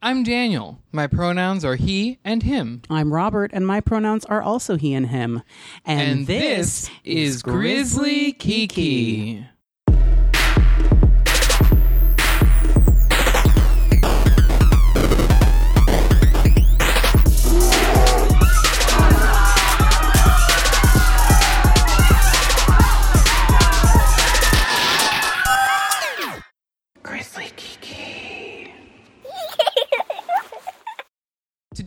I'm Daniel. My pronouns are he and him. I'm Robert, and my pronouns are also he and him. And, this, is Grizzly Kiki.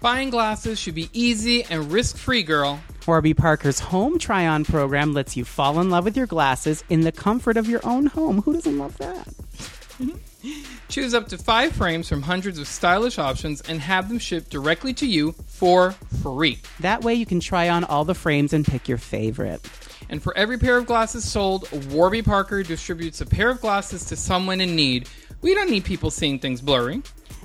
Buying glasses should be easy and risk free, girl. Warby Parker's home try on program lets you fall in love with your glasses in the comfort of your own home. Who doesn't love that? Choose up to five frames from hundreds of stylish options and have them shipped directly to you for free. That way you can try on all the frames and pick your favorite. And for every pair of glasses sold, Warby Parker distributes a pair of glasses to someone in need. We don't need people seeing things blurry.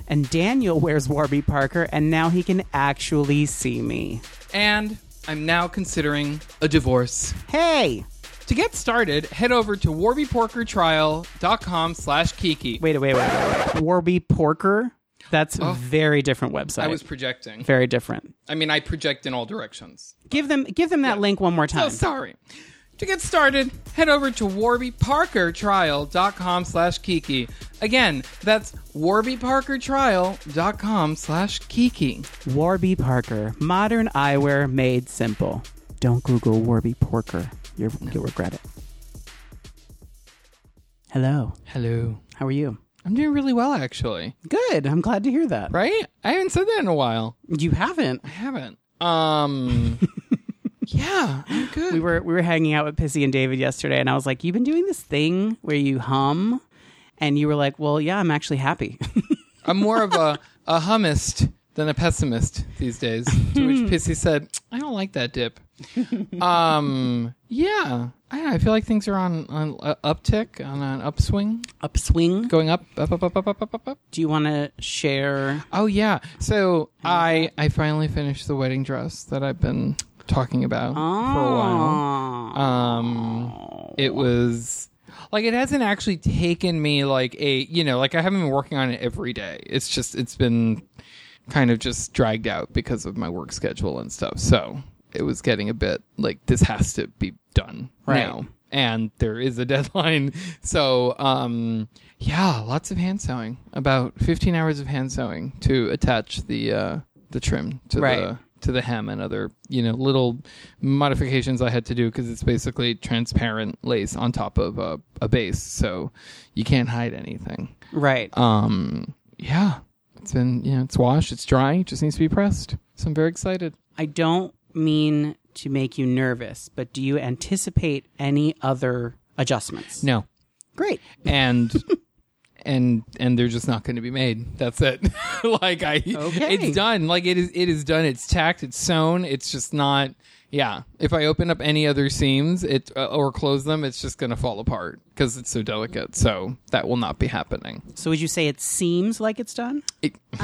And Daniel wears Warby Parker, and now he can actually see me. And I'm now considering a divorce. Hey! To get started, head over to warbyporkertrial.com slash kiki. Wait, wait, wait. Warby Porker? That's a very different website. I was projecting. very different. I mean, I project in all directions. Give them give them that link one more oh, time. Oh, sorry. To get started, head over to warbyparkertrial.com slash kiki. Again, that's warbyparkertrial.com slash kiki. Warby Parker, modern eyewear made simple. Don't Google Warby Parker. You're, You'll regret it. Hello. Hello. How are you? I'm doing really well, actually. Good. I'm glad to hear that. Right? I haven't said that in a while. You haven't. I haven't. Um, Yeah, I'm good. We were we were hanging out with Pissy and David yesterday, and I was like, "You've been doing this thing where you hum," and you were like, "Well, yeah, I'm actually happy." I'm more of a a hummist than a pessimist these days. to which hmm. Pissy said, "I don't like that dip." um, yeah, I, I feel like things are on on uh, uptick, on an upswing, upswing, going up, up, up, up, up, up, up, up. Do you want to share? Oh yeah, so I I finally finished the wedding dress that I've been talking about for a while. Um, it was like it hasn't actually taken me like a you know like I haven't been working on it every day. It's just it's been kind of just dragged out because of my work schedule and stuff. So it was getting a bit like this has to be done Right. now. And there is a deadline. So um yeah, lots of hand sewing. About 15 hours of hand sewing to attach the uh the trim to Right. the to the hem and other you know little modifications I had to do because it's basically transparent lace on top of a, a base, so you can't hide anything. Right. Um, yeah, it's been you know it's washed, it's dry, it just needs to be pressed. So I'm very excited. I don't mean to make you nervous, but do you anticipate any other adjustments? No, Great. and. And and they're just not going to be made. That's it. like I, Okay. it's done. Like it is. It is done. It's tacked. It's sewn. It's just not. Yeah. If I open up any other seams, it uh, or close them, it's just going to fall apart because it's so delicate. So that will not be happening. So would you say it seems like it's done? It,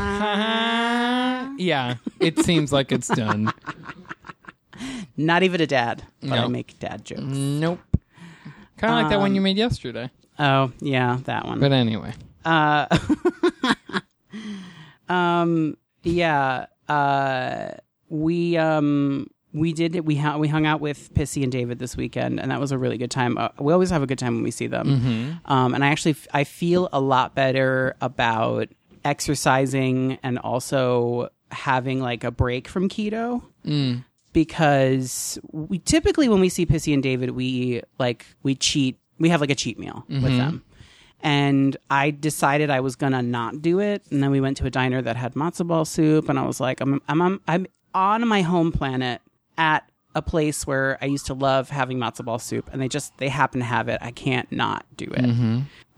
yeah. It seems like it's done. Not even a dad, but I make dad jokes. Nope. Kind of like that one you made yesterday. Oh, yeah, that one. But anyway. Uh, um, yeah. Uh, we um we did we hung we hung out with Pissy and David this weekend, and that was a really good time. Uh, we always have a good time when we see them. Um, and I actually f- I feel a lot better about exercising and also having like a break from keto because we typically when we see Pissy and David, we like we cheat. We have like a cheat meal with them. And I decided I was gonna not do it, and then we went to a diner that had matzo ball soup, and I was like, I'm I'm on, I'm on my home planet at a place where I used to love having matzo ball soup, and they just they happen to have it. I can't not do it.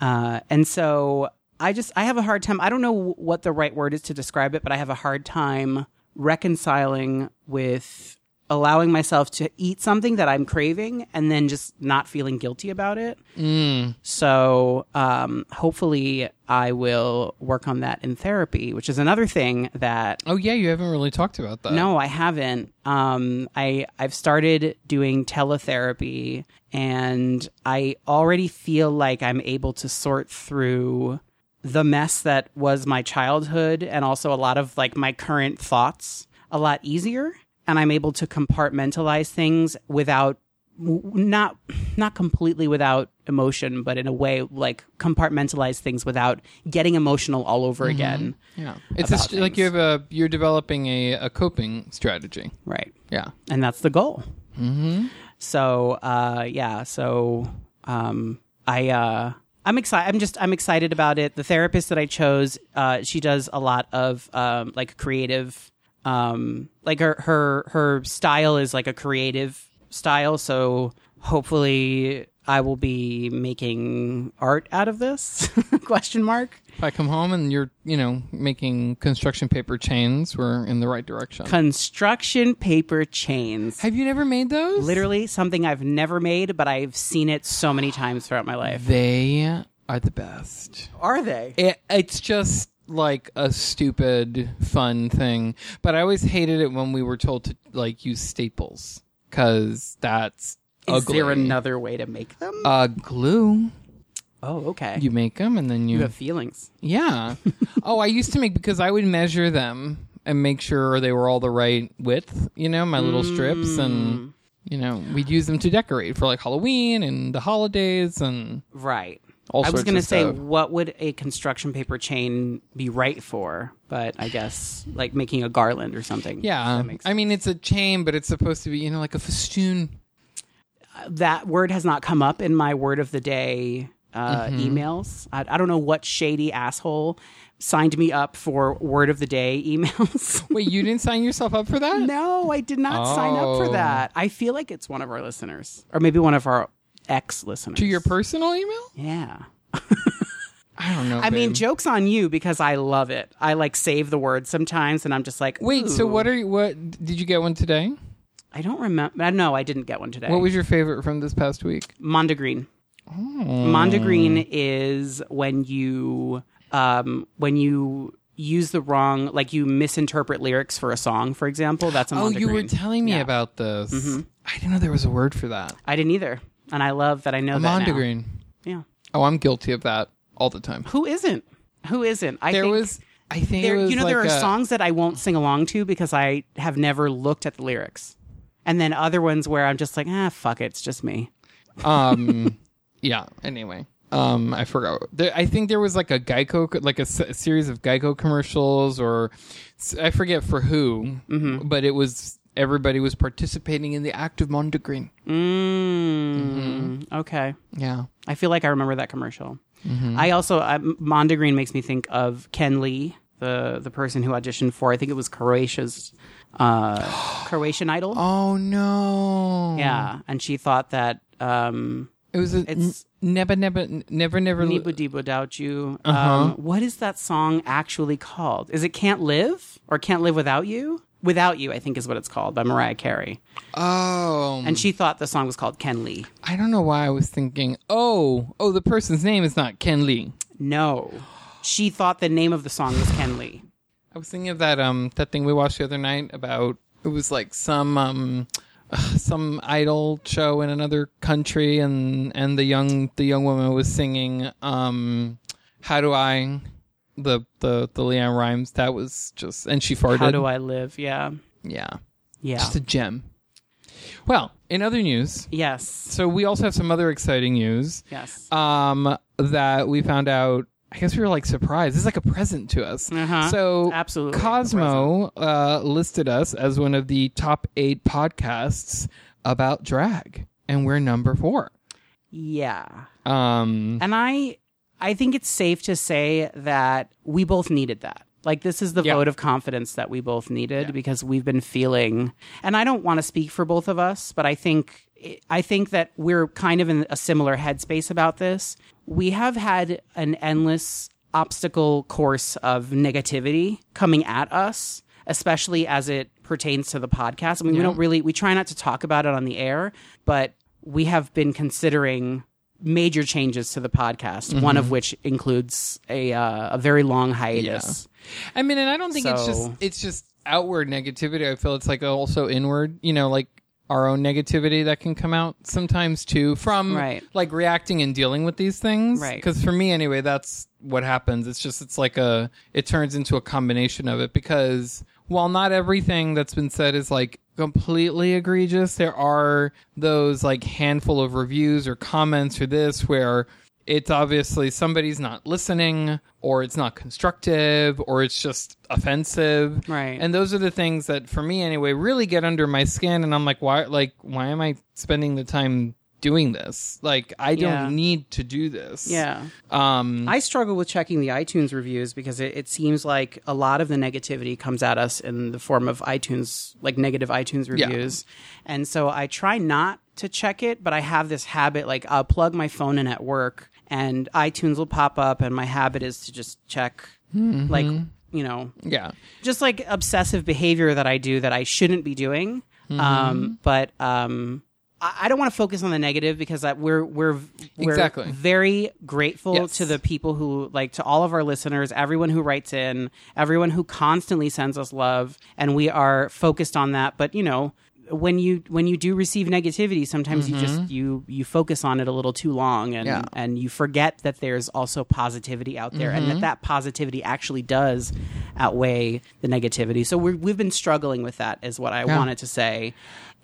Uh, and so I just I have a hard time. I don't know what the right word is to describe it, but I have a hard time reconciling with allowing myself to eat something that I'm craving and then just not feeling guilty about it. So um, hopefully I will work on that in therapy, which is another thing that Oh yeah, you haven't really talked about that. no, I haven't. Um, I I've started doing teletherapy, and I already feel like I'm able to sort through the mess that was my childhood, and also a lot of like my current thoughts a lot easier. And I'm able to compartmentalize things without not not completely without emotion, but in a way like compartmentalize things without getting emotional all over again. Yeah, it's a, st- like you have a you're developing a, a coping strategy. Right. Yeah. and that's the goal. Mm-hmm. So, uh, yeah. So, um, I, uh, I'm excited. I'm just, I'm excited about it. The therapist that I chose, uh, she does a lot of, um, like creative, um, like her, her, her style is like a creative style. So hopefully I will be making art out of this question mark. If I come home and you're you know making construction paper chains, we're in the right direction. Construction paper chains. have you never made those? Literally something I've never made, but I've seen it so many times throughout my life. They are the best. Are they? It, it's just like a stupid fun thing, but I always hated it when we were told to like use staples because that's Is ugly. there another way to make them? uh, glue? oh, okay. You make them and then you, You have feelings. yeah. oh, I used to make because I would measure them and make sure they were all the right width. You know, my little strips and. You know, we'd use them to decorate for like Halloween and the holidays and Right. All I was going to say, stuff. what would a construction paper chain be right for? But I guess like making a garland or something. Yeah, I mean it's a chain, but it's supposed to be you know like a festoon. that word has not come up in my word of the day uh, Mm-hmm. emails. I, I don't know what shady asshole signed me up for word of the day emails. Wait, you didn't sign yourself up for that? no, I did not sign up for Oh. that. I feel like it's one of our listeners, or maybe one of our ex listeners. To your personal email? yeah. I don't know. I mean, jokes on you because I love it. I like save the word sometimes, and I'm just like, wait. So what are you? What did you get one today? I don't remember. No, I didn't get one today. What was your favorite from this past week? Mondegreen? Oh. Mondegreen is when you um, when you use the wrong, like you misinterpret lyrics for a song, for example. That's a Oh, you were telling me Yeah. about this. I didn't know there was a word for that. I didn't either, and I love that I know that now. Green. Yeah. Oh, I'm guilty of that all the time. Who isn't? Who isn't? I There think was. I think there, it was you know like there are a- songs that I won't sing along to because I have never looked at the lyrics, and then other ones where I'm just like, ah, fuck it, it's just me. um yeah anyway um i forgot there, i think there was like a geico like a, s- a series of geico commercials or i forget for who Mm-hmm. but it was everybody was participating in the act of mondegreen Mm, Okay. yeah I feel like I remember that commercial. Mm-hmm. I also uh, Mondegreen makes me think of Ken Lee, the the person who auditioned for I think it was Croatia's uh, Croatian Idol. oh no Yeah, and she thought that um, it was a It's- n- never never never never Nibu Dibu Doubt You. Uh-huh. Um, what is that song actually called? Is it Can't Live or Can't Live Without You? Without You, I think is what it's called by Mariah Carey. oh And she thought the song was called Ken Lee. i don't know why i was thinking oh oh the person's name is not ken lee No. She thought the name of the song was Ken Lee. I was thinking of that um that thing we watched the other night about it was like some um some idol show in another country and and the young the young woman was singing um how do I the the the LeAnn Rimes that was just and she farted How do I live? Yeah. yeah Yeah. just a gem. Well, in other news, yes. so we also have some other exciting news Yes. um that we found out I guess we were like surprised. This is like a present to us. Uh-huh. So Absolutely. Cosmo uh, listed us as one of the top eight podcasts about drag, and we're number four. Yeah. Um, And I I think it's safe to say that we both needed that. Like this is the Yeah. vote of confidence that we both needed because we've been feeling and I don't want to speak for both of us, but I think I think that we're kind of in a similar headspace about this. We have had an endless obstacle course of negativity coming at us, especially as it pertains to the podcast. I mean, we don't really we try not to talk about it on the air, but we have been considering major changes to the podcast. One Mm-hmm. of which includes a uh, a very long hiatus. I mean, and I don't think it's just it's just outward negativity. I feel it's like also inward. You know, like our own negativity that can come out sometimes too from Right. like reacting and dealing with these things. Right. Because for me, anyway, that's what happens. It's just it's like a it turns into a combination of it because while not everything that's been said is like completely egregious, there are those like handful of reviews or comments or this where it's obviously somebody's not listening or it's not constructive or it's just offensive Right. and those are the things that for me anyway really get under my skin and i'm like why like why am i spending the time doing this like i don't Yeah. need to do this Yeah. um I struggle with checking the iTunes reviews because it, it seems like a lot of the negativity comes at us in the form of iTunes, like negative iTunes Yeah. reviews. And so I try not to check it, but I have this habit like I'll plug my phone in at work and iTunes will pop up, and my habit is to just check, Mm-hmm. like, you know, yeah just like obsessive behavior that I do that I shouldn't be doing. Mm-hmm. Um, but um, I, don't want to focus on the negative because we're we're we're Exactly. very grateful Yes. to the people who like to all of our listeners, everyone who writes in, everyone who constantly sends us love, and we are focused on that. But you know. When you when you do receive negativity, sometimes you just you you focus on it a little too long, and Mm-hmm. Yeah. and you forget that there's also positivity out there, and that that positivity actually does outweigh the negativity. So we're, we've been struggling with that, is what I wanted to say,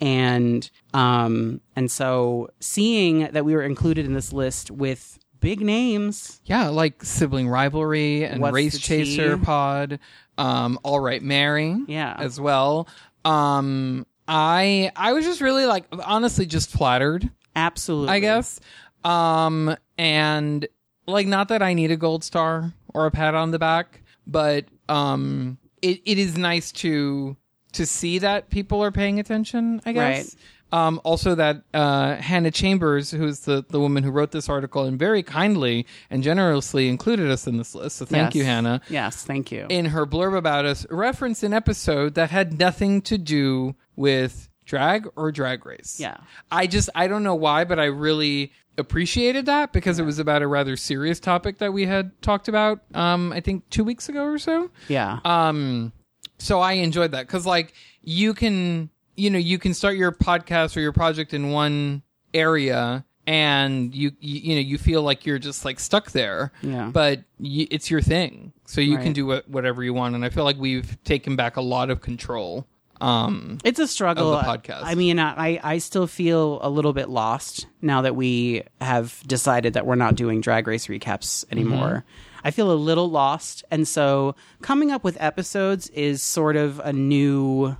and um and so seeing that we were included in this list with big names, yeah like sibling rivalry and What's race chaser tea? pod um all right mary Yeah. as well um i i was just really like honestly just flattered absolutely, I guess. Um, and like, not that I need a gold star or a pat on the back, but um, it, it is nice to to see that people are paying attention. I guess. Um, also that uh, Hannah Chambers, who's the, the woman who wrote this article and very kindly and generously included us in this list. So thank Yes. you, Hannah Yes, thank you. in her blurb about us referenced an episode that had nothing to do with drag or drag race. Yeah. I just I don't know why, but I really appreciated that because it was about a rather serious topic that we had talked about um I think 2 weeks ago or so. yeah, Um so I enjoyed that cuz like you can you know you can start your podcast or your project in one area and you you, you know you feel like you're just like stuck there Yeah. but y- it's your thing so you can do what, whatever you want and i feel like we've taken back a lot of control um It's a struggle. podcast. I mean, I, I still feel a little bit lost now that we have decided that we're not doing drag race recaps anymore. I feel a little lost. And so coming up with episodes is sort of a new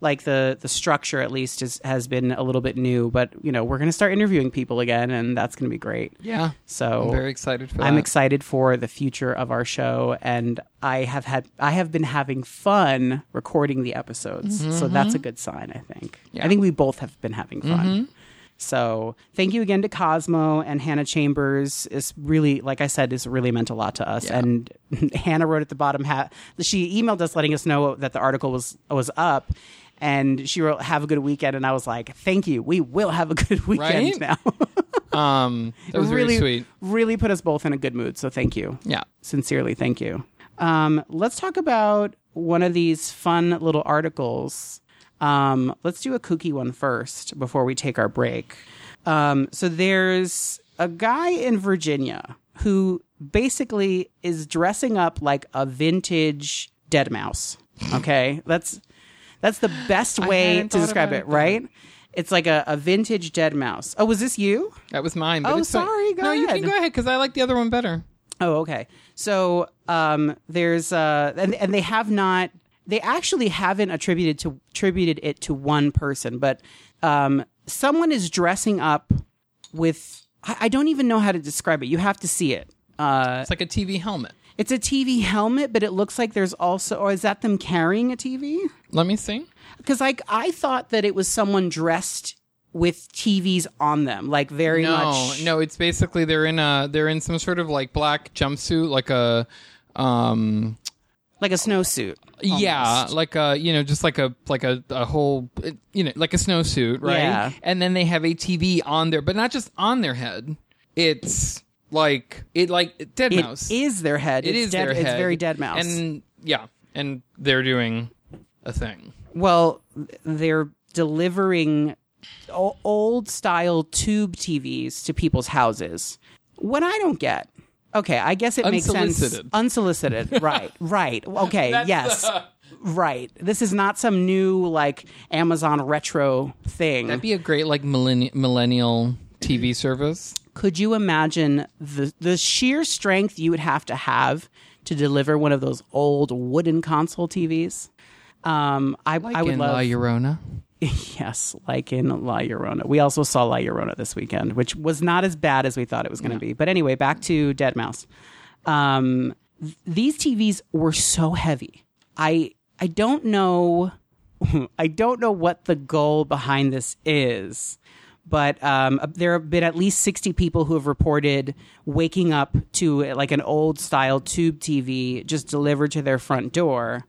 like the the structure at least is, has been a little bit new, but you know, we're going to start interviewing people again and that's going to be great. yeah So i'm very excited for I'm that excited for the future of our show, and I have had I have been having fun recording the episodes, mm-hmm, so that's mm-hmm. a good sign. I think. I think we both have been having fun. Mm-hmm. So thank you again to Cosmo and Hannah Chambers. Is really, like I said, is really meant a lot to us. And Hannah wrote at the bottom. Ha- she emailed us letting us know that the article was was up. And she wrote, "Have a good weekend," and I was like, "Thank you. We will have a good weekend Right? now." um that was really, sweet really put us both in a good mood. So thank you. yeah Sincerely, thank you. Um, let's talk about one of these fun little articles. Um, let's do a kooky one first before we take our break. Um, so there's a guy in Virginia who basically is dressing up like a vintage Deadmau5. Okay, that's that's the best way to describe it, it that right? It's like a, a vintage dead mouse. Oh, was this you? that was mine but Oh, it's fine. sorry, go no you can go ahead because i like the other one better Oh, okay. So um, there's uh, and and they have not. They actually haven't attributed to attributed it to one person, but um, someone is dressing up with. I, I don't even know how to describe it. You have to see it. Uh, it's like a tv helmet it's a TV helmet, but it looks like there's also, or is that them carrying a TV? let me see Because like I thought that it was someone dressed with TVs on them, like very no much. no it's basically they're in a they're in some sort of like black jumpsuit like a um like a snowsuit. Yeah, like a you know, just like a like a, a whole you know, like a snowsuit, right? Yeah. And then they have a TV on there, but not just on their head. It's like it like dead It mouse. is their head. It it's is dead, their It's very dead mouse. And yeah, and they're doing a thing. Well, they're delivering old style tube TVs to people's houses. What I don't get. Okay, I guess it makes sense. Unsolicited. Right. Right. Okay. yes. right. This is not some new like Amazon retro thing. That'd be a great like millenni- millennial TV service. Could you imagine the the sheer strength you would have to have to deliver one of those old wooden console TVs? Um, I, Like I would in love La Llorona. Yes, like in La Llorona. We also saw La Llorona this weekend, which was not as bad as we thought it was going to be. But anyway, back to Deadmau5. Um, th- these TVs were so heavy. I I don't know. I don't know what the goal behind this is, but um, there have been at least sixty people who have reported waking up to like an old style tube TV just delivered to their front door.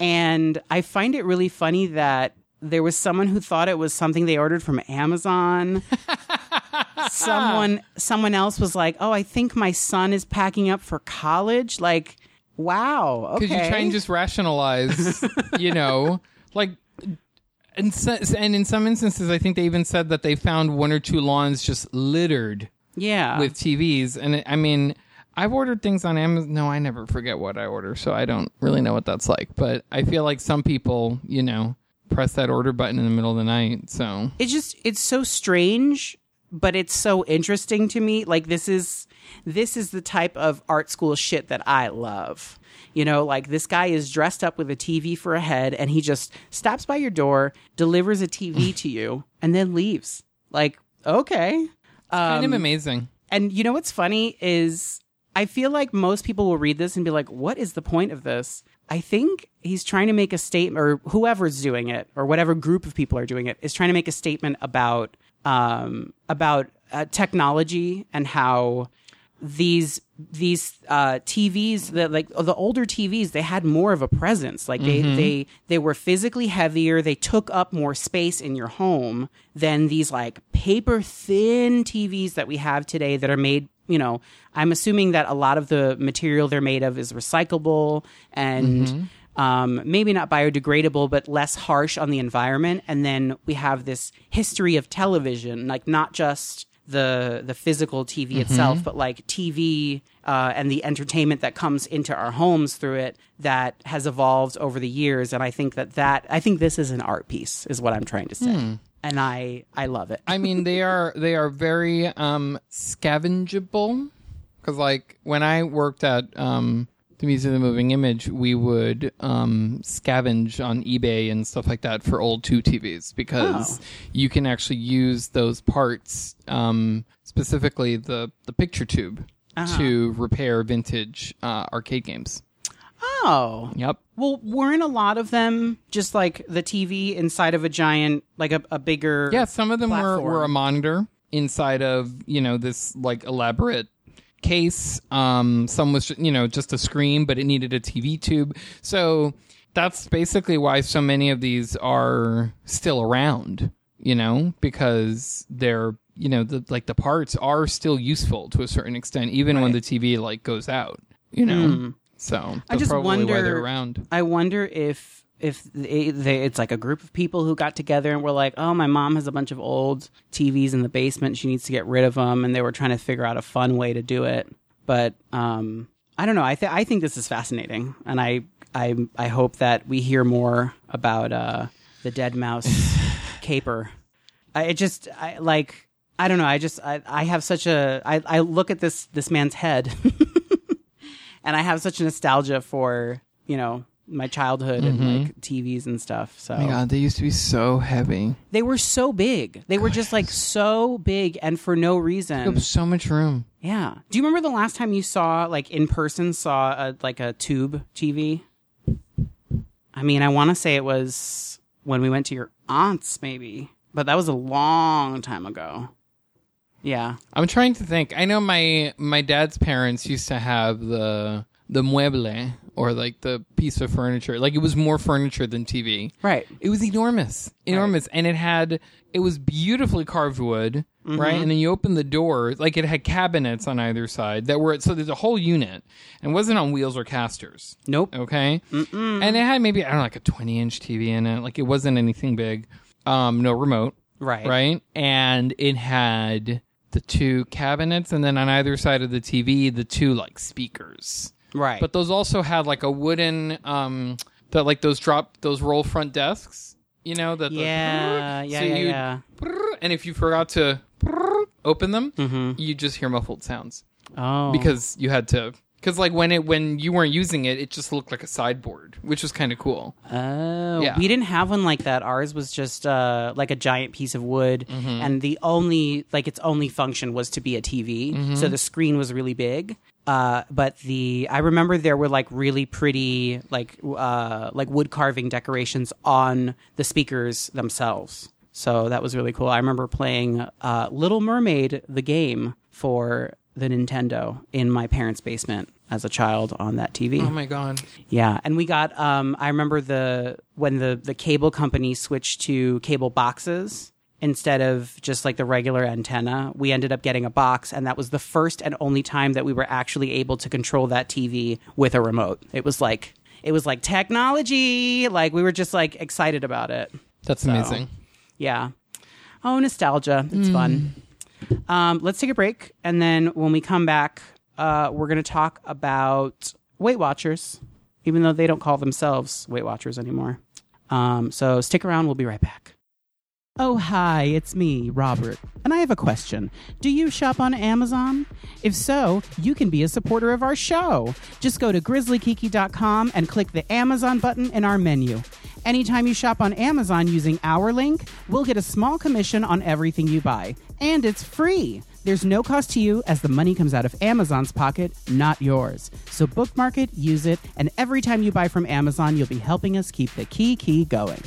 And I find it really funny that there was someone who thought it was something they ordered from Amazon. someone someone else was like, "Oh, I think my son is packing up for college." Like, wow. Okay. Because you try and just rationalize, you know, like, and, so, and in some instances, I think they even said that they found one or two lawns just littered yeah. with TVs. And I mean, I've ordered things on Amazon. No, I never forget what I order, so I don't really know what that's like. But I feel like some people, you know, press that order button in the middle of the night. So it's just it's so strange but it's so interesting to me like this is this is the type of art school shit that i love you know like this guy is dressed up with a tv for a head and he just stops by your door delivers a tv to you and then leaves like okay kind of um, amazing. and you know what's funny is I feel like most people will read this and be like, what is the point of this? I think he's trying to make a statement, or whoever's doing it, or whatever group of people are doing it, is trying to make a statement about um, about uh, technology and how these these uh, TVs that like the older TVs they had more of a presence. Like they they they were physically heavier. They took up more space in your home than these like paper thin TVs that we have today that are made you know I'm assuming that a lot of the material they're made of is recyclable and um, maybe not biodegradable, but less harsh on the environment. And then we have this history of television, like not just the the physical TV itself, but like TV uh, and the entertainment that comes into our homes through it that has evolved over the years. And I think that that I think this is an art piece, is what I'm trying to say, and I I love it. I mean, they are they are very um scavengeable because, like, when I worked at um the Museum of the Moving Image, we would um scavenge on eBay and stuff like that for old two TVs because you can actually use those parts, um specifically the the picture tube, to repair vintage uh, arcade games. Oh, Yep. well, weren't a lot of them just like the TV inside of a giant, like a, a bigger? Yeah, some of them were, platform. were a monitor inside of, you know, this like elaborate case. Um, some was, you know, just a screen, but it needed a TV tube. So that's basically why so many of these are still around, you know, because they're, you know, the like the parts are still useful to a certain extent, even when the TV like goes out, you know. So I just wonder- around. I wonder if if they, they, it's like a group of people who got together and were like, "Oh, my mom has a bunch of old TVs in the basement. She needs to get rid of them," and they were trying to figure out a fun way to do it. But um, I don't know. I th- I think this is fascinating, and I I I hope that we hear more about uh, the Deadmau5 caper. I it just I like I don't know. I just I, I have such a I, I look at this this man's head and I have such a nostalgia for you know my childhood and mm-hmm. like TVs and stuff. So my God, they used to be so heavy. they were so big. They were just like so big and for no reason. So much room. Yeah. Do you remember the last time you saw like in person saw a like a tube TV? I mean, I want to say it was when we went to your aunt's maybe, but that was a long time ago. Yeah. I'm trying to think. I know my my dad's parents used to have the the mueble or like the piece of furniture. Like it was more furniture than TV. Right. It was enormous, enormous, and it had it was beautifully carved wood, Mm-hmm. right? And then you open the door, like it had cabinets on either side that were so there's a whole unit, and it wasn't on wheels or casters. Nope. Okay, and it had maybe I don't know like a 20 inch TV in it. Like it wasn't anything big. Um, no remote, Right. right? And it had the two cabinets, and then on either side of the TV, the two like speakers. Right. But those also had like a wooden, um, that like those drop those roll front desks. You know that. the- yeah, yeah, so yeah, yeah. And if you forgot to open them, you just hear muffled sounds Oh. because you had to. Because like when it when you weren't using it, it just looked like a sideboard, which was kind of cool. Oh, Yeah. we didn't have one like that. Ours was just uh, like a giant piece of wood, Mm-hmm. and the only like its only function was to be a TV. Mm-hmm. So the screen was really big. Uh, but the I remember there were like really pretty like uh, like wood carving decorations on the speakers themselves. So that was really cool. I remember playing uh, Little Mermaid the game for the Nintendo in my parents' basement as a child on that TV. Oh my god! Yeah, and we got. Um, I remember the when the the cable company switched to cable boxes instead of just like the regular antenna. We ended up getting a box, and that was the first and only time that we were actually able to control that TV with a remote. It was like it was like technology. Like we were just like excited about it. That's amazing. Yeah. Oh, nostalgia. It's fun. Um, let's take a break. And then when we come back, uh, we're going to talk about Weight Watchers, even though they don't call themselves Weight Watchers anymore. Um, so stick around. We'll be right back. Oh, hi, it's me, Robert. And I have a question. Do you shop on Amazon? If so, you can be a supporter of our show. Just go to grizzlykiki.com and click the Amazon button in our menu. Anytime you shop on Amazon using our link, we'll get a small commission on everything you buy. And it's free. There's no cost to you as the money comes out of Amazon's pocket, not yours. So bookmark it, use it, and every time you buy from Amazon, you'll be helping us keep the key key going.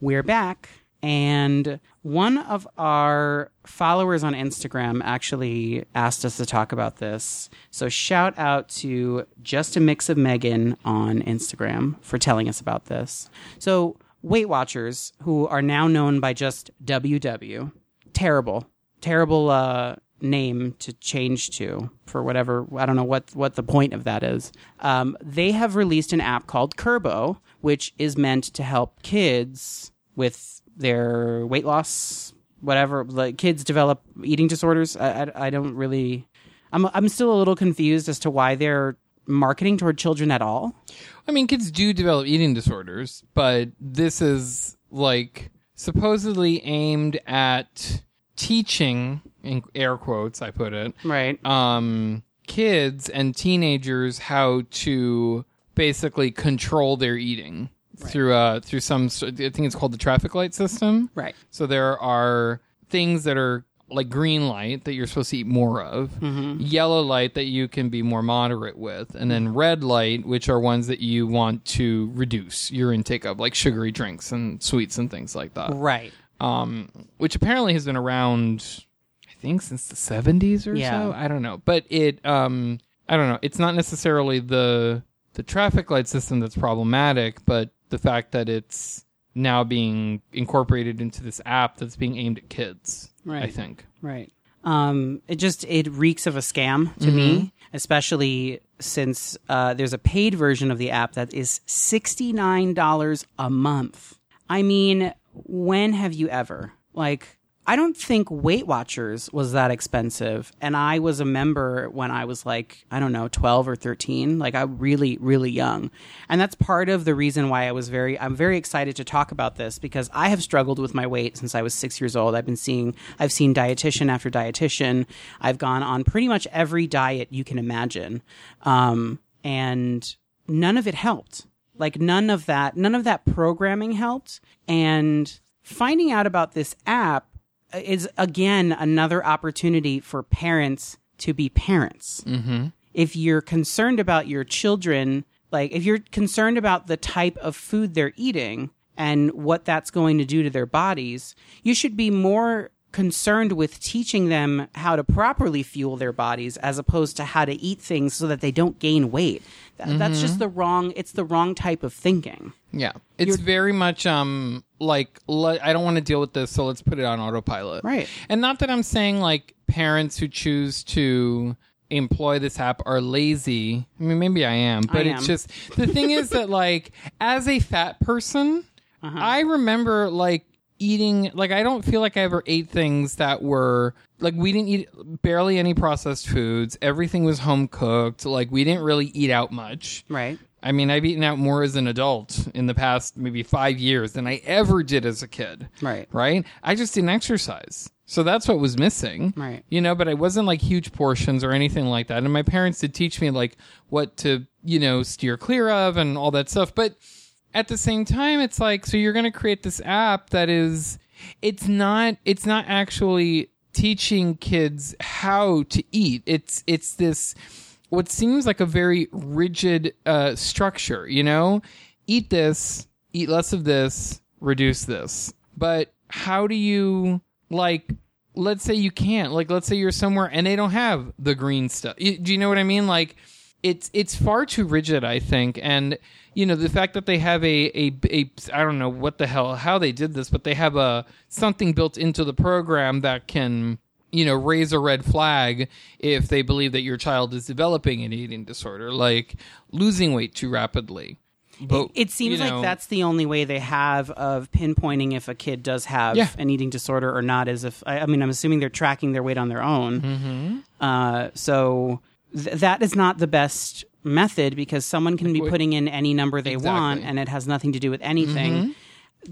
We're back, and one of our followers on Instagram actually asked us to talk about this. So, shout out to Just a Mix of Megan on Instagram for telling us about this. So, Weight Watchers, who are now known by just WW, terrible, terrible uh, name to change to for whatever I don't know what what the point of that is. Um, they have released an app called Kurbo, which is meant to help kids with their weight loss, whatever. Like kids develop eating disorders. I, I, I don't really. I'm I'm still a little confused as to why they're marketing toward children at all. I mean, kids do develop eating disorders, but this is like supposedly aimed at teaching, in air quotes, I put it, Right. um, kids and teenagers how to basically control their eating through uh through some. I think it's called the traffic light system. Right. So there are things that are like green light that you're supposed to eat more of, yellow light that you can be more moderate with, and then red light, which are ones that you want to reduce your intake of, like sugary drinks and sweets and things like that. Right. Um, which apparently has been around, I think, since the 70s or Yeah. so. I don't know, but it, um, I don't know. It's not necessarily the the traffic light system that's problematic, but the fact that it's now being incorporated into this app that's being aimed at kids. Right. I think. Right. Um, it just it reeks of a scam to me, especially since uh, there's a paid version of the app that is sixty nine dollars a month. I mean, when have you ever like? I don't think Weight Watchers was that expensive, and I was a member when I was like I don't know twelve or thirteen, like I really really young, and that's part of the reason why I was very I'm very excited to talk about this because I have struggled with my weight since I was six years old. I've been seeing I've seen dietitian after dietitian. I've gone on pretty much every diet you can imagine, um, and none of it helped. Like none of that none of that programming helped, and finding out about this app is again another opportunity for parents to be parents. Mm-hmm. If you're concerned about your children, like if you're concerned about the type of food they're eating and what that's going to do to their bodies, you should be more concerned with teaching them how to properly fuel their bodies as opposed to how to eat things so that they don't gain weight. That, That's just the wrong. It's the wrong type of thinking. Yeah, it's very much um like le- I don't want to deal with this, so let's put it on autopilot. Right. And not that I'm saying like parents who choose to employ this app are lazy. I mean, maybe I am, but I it's am. just the thing is that like as a fat person, Uh-huh. I remember like eating like I don't feel like I ever ate things that were like we didn't eat barely any processed foods. Everything was home cooked. Like we didn't really eat out much. Right. I mean, I've eaten out more as an adult in the past maybe five years than I ever did as a kid. Right. Right? I just didn't exercise. So that's what was missing. Right. You know, but I wasn't like huge portions or anything like that. And my parents did teach me like what to, you know, steer clear of and all that stuff. But at the same time, it's like, so you're going to create this app that is, it's not, it's not actually teaching kids how to eat. It's, it's this, what seems like a very rigid uh, structure, you know? Eat this, eat less of this, reduce this. But how do you, like, let's say you can't, like, let's say you're somewhere and they don't have the green stuff. Do you know what I mean? Like, it's it's far too rigid, I think, and you know the fact that they have a a, a I don't know what the hell how they did this, but they have a something built into the program that can you know raise a red flag if they believe that your child is developing an eating disorder, like losing weight too rapidly. But It seems you know, like that's the only way they have of pinpointing if a kid does have Yeah. an eating disorder or not. Is if I, I mean, I'm assuming they're tracking their weight on their own. Mm-hmm. Uh, so th- that is not the best method because someone can be putting in any number they Exactly. Mm-hmm. want, and it has nothing to do with anything.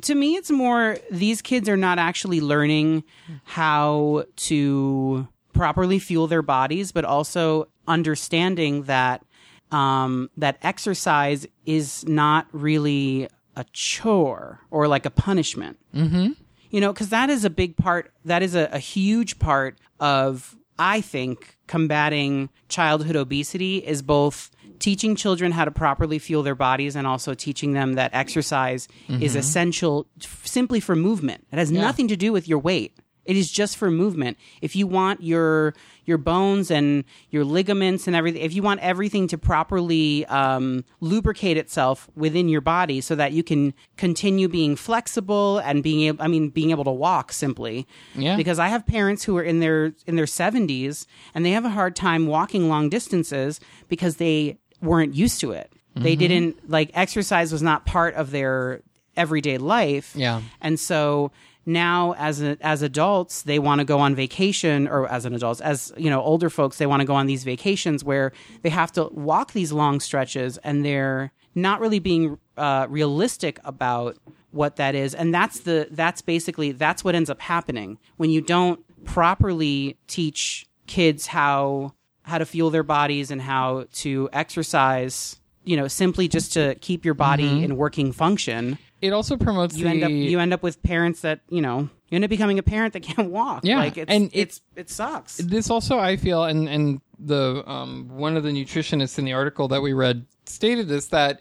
To me, it's more these kids are not actually learning how to properly fuel their bodies, but also understanding that um, that exercise is not really a chore or like a punishment. Mm-hmm. You know, because that is a big part. That is a, a huge part of, I think, combating childhood obesity is both teaching children how to properly fuel their bodies and also teaching them that exercise is essential f- simply for movement. It has nothing to do with your weight. It is just for movement. If you want your your bones and your ligaments and everything, if you want everything to properly um, lubricate itself within your body, so that you can continue being flexible and being able, I mean, being able to walk simply. Yeah. Because I have parents who are in their in their seventies and they have a hard time walking long distances because they weren't used to it. They didn't like exercise was not part of their everyday life. Yeah. And so now as a, as adults they want to go on vacation or as an adult as you know older folks they want to go on these vacations where they have to walk these long stretches and they're not really being uh, realistic about what that is and that's the that's basically that's what ends up happening when you don't properly teach kids how how to fuel their bodies and how to exercise you know simply just to keep your body in working function it also promotes you the end up you end up with parents that you know you end up becoming a parent that can't walk. Yeah, like it's, and it- it's it sucks. this also I feel and and the um one of the nutritionists in the article that we read stated this that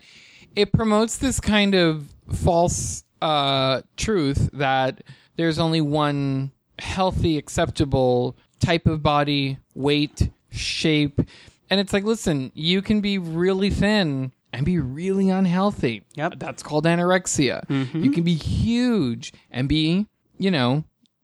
it promotes this kind of false uh truth that there's only one healthy acceptable type of body weight shape and it's like listen you can be really thin and be really unhealthy Yep. that's called anorexia mm-hmm. you can be huge and be you know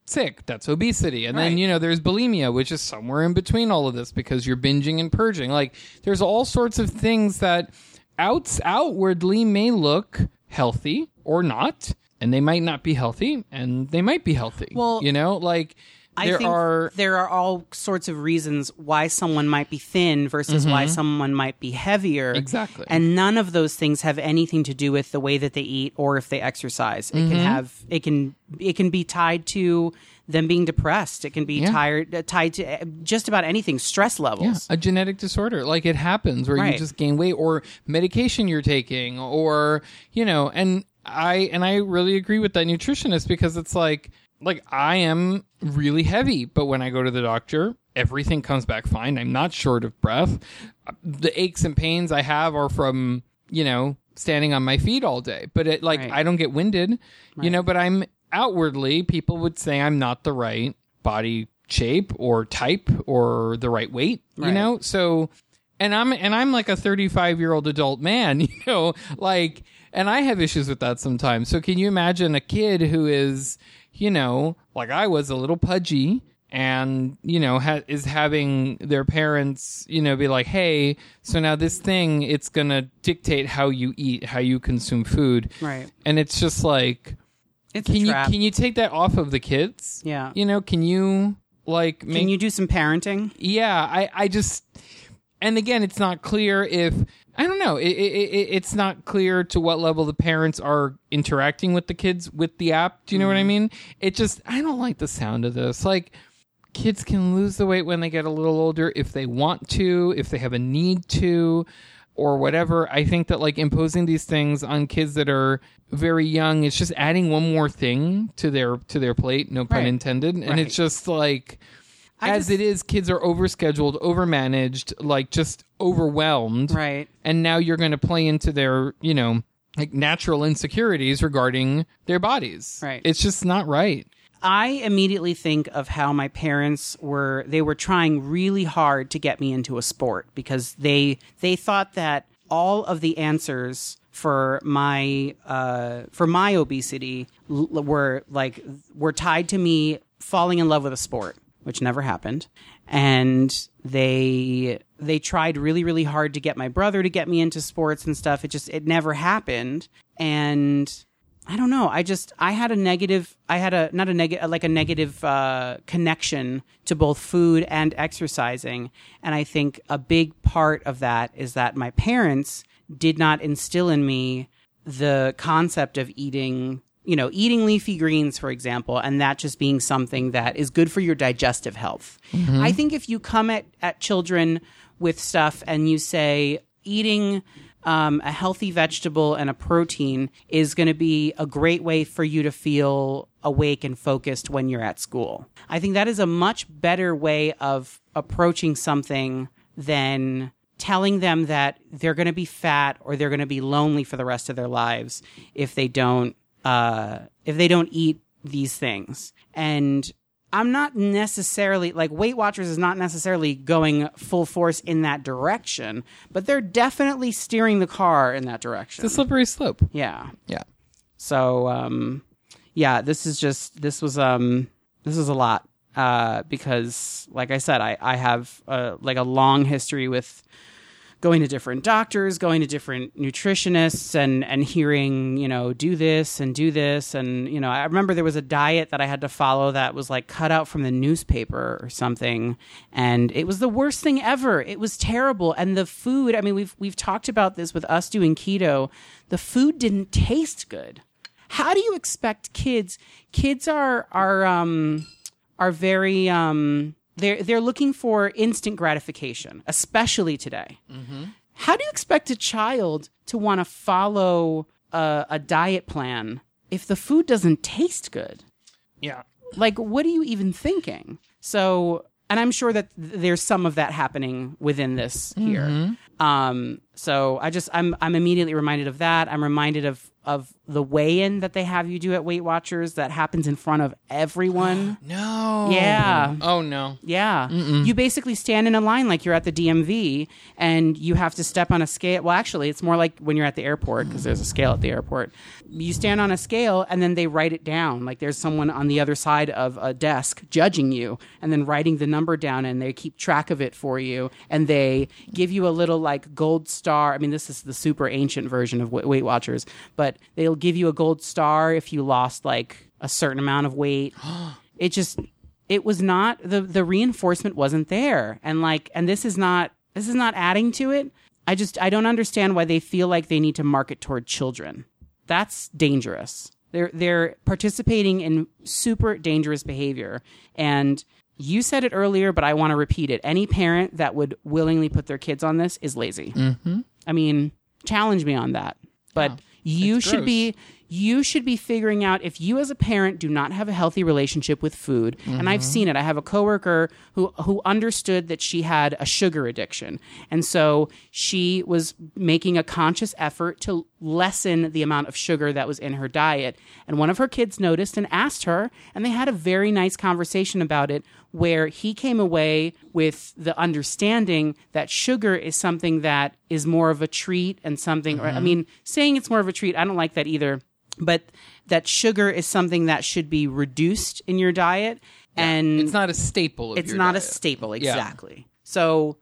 sick. That's obesity. And then, you know, there's bulimia, which is somewhere in between all of this because you're binging and purging. Like, there's all sorts of things that outs outwardly may look healthy or not. And they might not be healthy and they might be healthy. Well, you know, like I there think are there are all sorts of reasons why someone might be thin versus why someone might be heavier. Mm-hmm. Exactly. And none of those things have anything to do with the way that they eat or if they exercise. It Mm-hmm. can have it can it can be tied to them being depressed. It can be Yeah. tired uh, tied to uh, just about anything, stress levels. a genetic disorder. Like it happens where you just gain weight or medication you're taking or, you know, and I and I really agree with that nutritionist because it's like like I am really heavy, but when I go to the doctor, everything comes back fine. I'm not short of breath. The aches and pains I have are from, you know, standing on my feet all day. But it like Right. I don't get winded, you know, but I'm outwardly people would say I'm not the right body shape or type or the right weight, you know? So and I'm and I'm like a 35 year old adult man, you know, like and I have issues with that sometimes. So can you imagine a kid who is, you know, like I was a little pudgy and you know ha- is having their parents you know be like hey so now this thing it's gonna dictate how you eat how you consume food Right. and it's just like It's can you can you take that off of the kids Yeah. you know can you like make Can you do some parenting? yeah i i just and again it's not clear if i don't know. It, it, it, it's not clear to what level the parents are interacting with the kids with the app. Do you know what i mm-hmm. mean? It just i don't like the sound of this. Like kids can lose the weight when they get a little older if they want to if they have a need to or whatever. I think that like imposing these things on kids that are very young it's just adding one more thing to their to their plate no pun Right. intended. And Right. it's just like I as just- it is, kids are overscheduled, overmanaged, like just overwhelmed. Right. And now you're going to play into their, you know, like natural insecurities regarding their bodies. Right. It's just not right. I immediately think of how my parents were they were trying really hard to get me into a sport because they they thought that all of the answers for my uh, for my obesity l- were like were tied to me falling in love with a sport which never happened and they they tried really really hard to get my brother to get me into sports and stuff it just it never happened and I don't know. I just I had a negative. I had a not a negative like a negative uh, connection to both food and exercising, and I think a big part of that is that my parents did not instill in me the concept of eating. You know, eating leafy greens, for example, and that just being something that is good for your digestive health. I think if you come at, at children with stuff and you say eating um, a healthy vegetable and a protein is going to be a great way for you to feel awake and focused when you're at school. I think that is a much better way of approaching something than telling them that they're going to be fat or they're going to be lonely for the rest of their lives if they don't uh, if they don't eat these things. And I'm not necessarily like Weight Watchers is not necessarily going full force in that direction, but they're definitely steering the car in that direction. It's a slippery slope. yeah. Yeah. So um yeah, this is just this was um this is a lot. Uh because like I said, I I have uh like a long history with going to different doctors, going to different nutritionists and and hearing, you know, do this and do this and you know, I remember there was a diet that I had to follow that was like cut out from the newspaper or something and it was the worst thing ever. It was terrible and the food, I mean we've we've talked about this with us doing keto. The food didn't taste good. How do you expect kids kids are are um are very um they're they're looking for instant gratification, especially today. How do you expect a child to want to follow a, a diet plan if the food doesn't taste good? Yeah. Like, what are you even thinking? So, and I'm sure that th- there's some of that happening within this here. Um, so I just I'm I'm immediately reminded of that. I'm reminded of of the weigh-in that they have you do at Weight Watchers that happens in front of everyone. No. Yeah. Oh no. Yeah. You basically stand in a line like you're at the DMV and you have to step on a scale. Well, actually, it's more like when you're at the airport because there's a scale at the airport. You stand on a scale and then they write it down. Like there's someone on the other side of a desk judging you and then writing the number down and they keep track of it for you and they give you a little like gold star. I mean, this is the super ancient version of Weight Watchers, but they'll give you a gold star if you lost like a certain amount of weight. it just it was not the the reinforcement wasn't there. And like and this is not this is not adding to it. I just i don't understand why they feel like they need to market toward children. That's dangerous. They're they're participating in super dangerous behavior. And you said it earlier but i want to repeat it. Any parent that would willingly put their kids on this is lazy. Mm-hmm. i mean challenge me on that. But you It's should gross. be you should be figuring out if you as a parent do not have a healthy relationship with food. And I've mm-hmm. seen it. I have a coworker who who understood that she had a sugar addiction. And so she was making a conscious effort to lessen the amount of sugar that was in her diet. And one of her kids noticed and asked her, and they had a very nice conversation about it where he came away with the understanding that sugar is something that is more of a treat and something, or I mean, saying it's more of a treat, I don't like that either, but that sugar is something that should be reduced in your diet. And It's not a staple. Of it's not a staple exactly so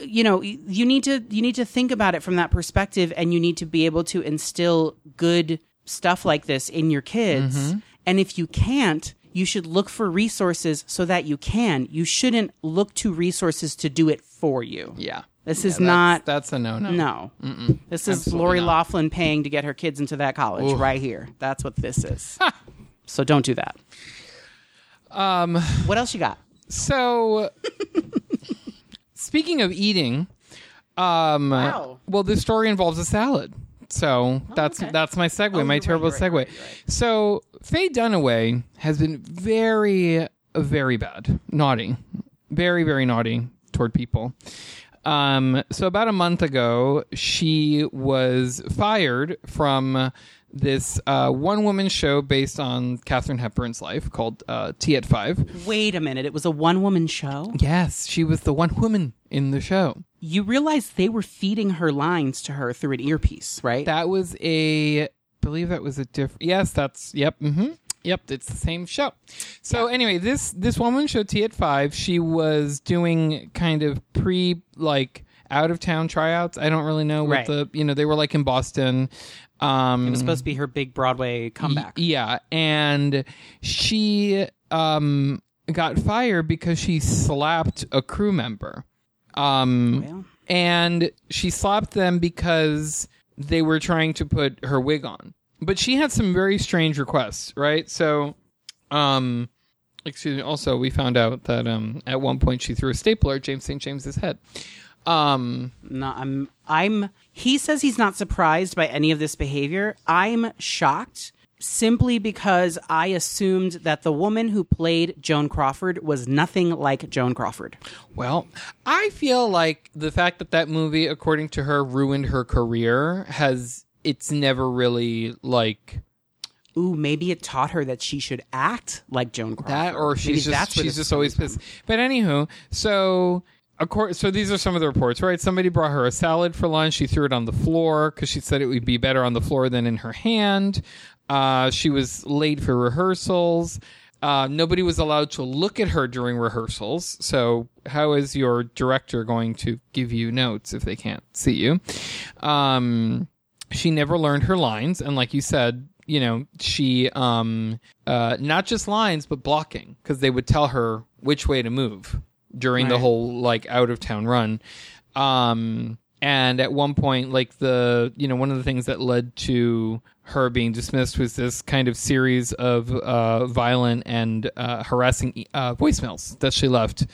you know you need to you need to think about it from that perspective and you need to be able to instill good stuff like this in your kids Mm-hmm. and if you can't you should look for resources so that you can you shouldn't look to resources to do it for you Yeah. this Yeah, is that's- not That's a no no. no this is lori not. loughlin paying to get her kids into that college right here that's what this is so don't do that Um. what else you got So, speaking of eating, um, Wow. well, this story involves a salad. So that's okay. that's my segue, Oh, my terrible right, segue. right, you're right. So Faye Dunaway has been very, very bad, naughty, very, very naughty toward people. Um, so about a month ago, she was fired from this uh, one woman show based on Katharine Hepburn's life called uh, Tea at Five. wait a minute it was a one-woman show Yes, she was the one woman in the show. You realize they were feeding her lines to her through an earpiece, right? That was a, I believe that was a different. Yes, that's yep. Mm-hmm. Yep, it's the same show. So anyway, this this woman show Tea at five. She was doing kind of pre like out of town tryouts. I don't really know what Right. the you know they were like in Boston. Um, it was supposed to be her big Broadway comeback. Yeah, and she um got fired because she slapped a crew member. Um Well. and she slapped them because they were trying to put her wig on. But she had some very strange requests, right? So um excuse me, also we found out that um at one point she threw a stapler at James St. James's head. Um No, I'm. I'm. He says he's not surprised by any of this behavior. I'm shocked simply because I assumed that the woman who played Joan Crawford was nothing like Joan Crawford. Well, I feel like the fact that that movie, according to her, ruined her career has it's never really like Ooh, maybe it taught her that she should act like Joan Crawford. that, or Maybe she's just that's where she's just always pissed. But anywho, so. Course, so these are some of the reports, right? Somebody brought her a salad for lunch. She threw it on the floor because she said it would be better on the floor than in her hand. Uh, she was late for rehearsals. Uh, nobody was allowed to look at her during rehearsals. So, how is your director going to give you notes if they can't see you? Um, she never learned her lines, and like you said, you know, she um, uh, not just lines, but blocking because they would tell her which way to move during the whole like out of town run. Um, and at one point, like the you know one of the things that led to her being dismissed was this kind of series of uh, violent and uh, harassing uh, voicemails that she left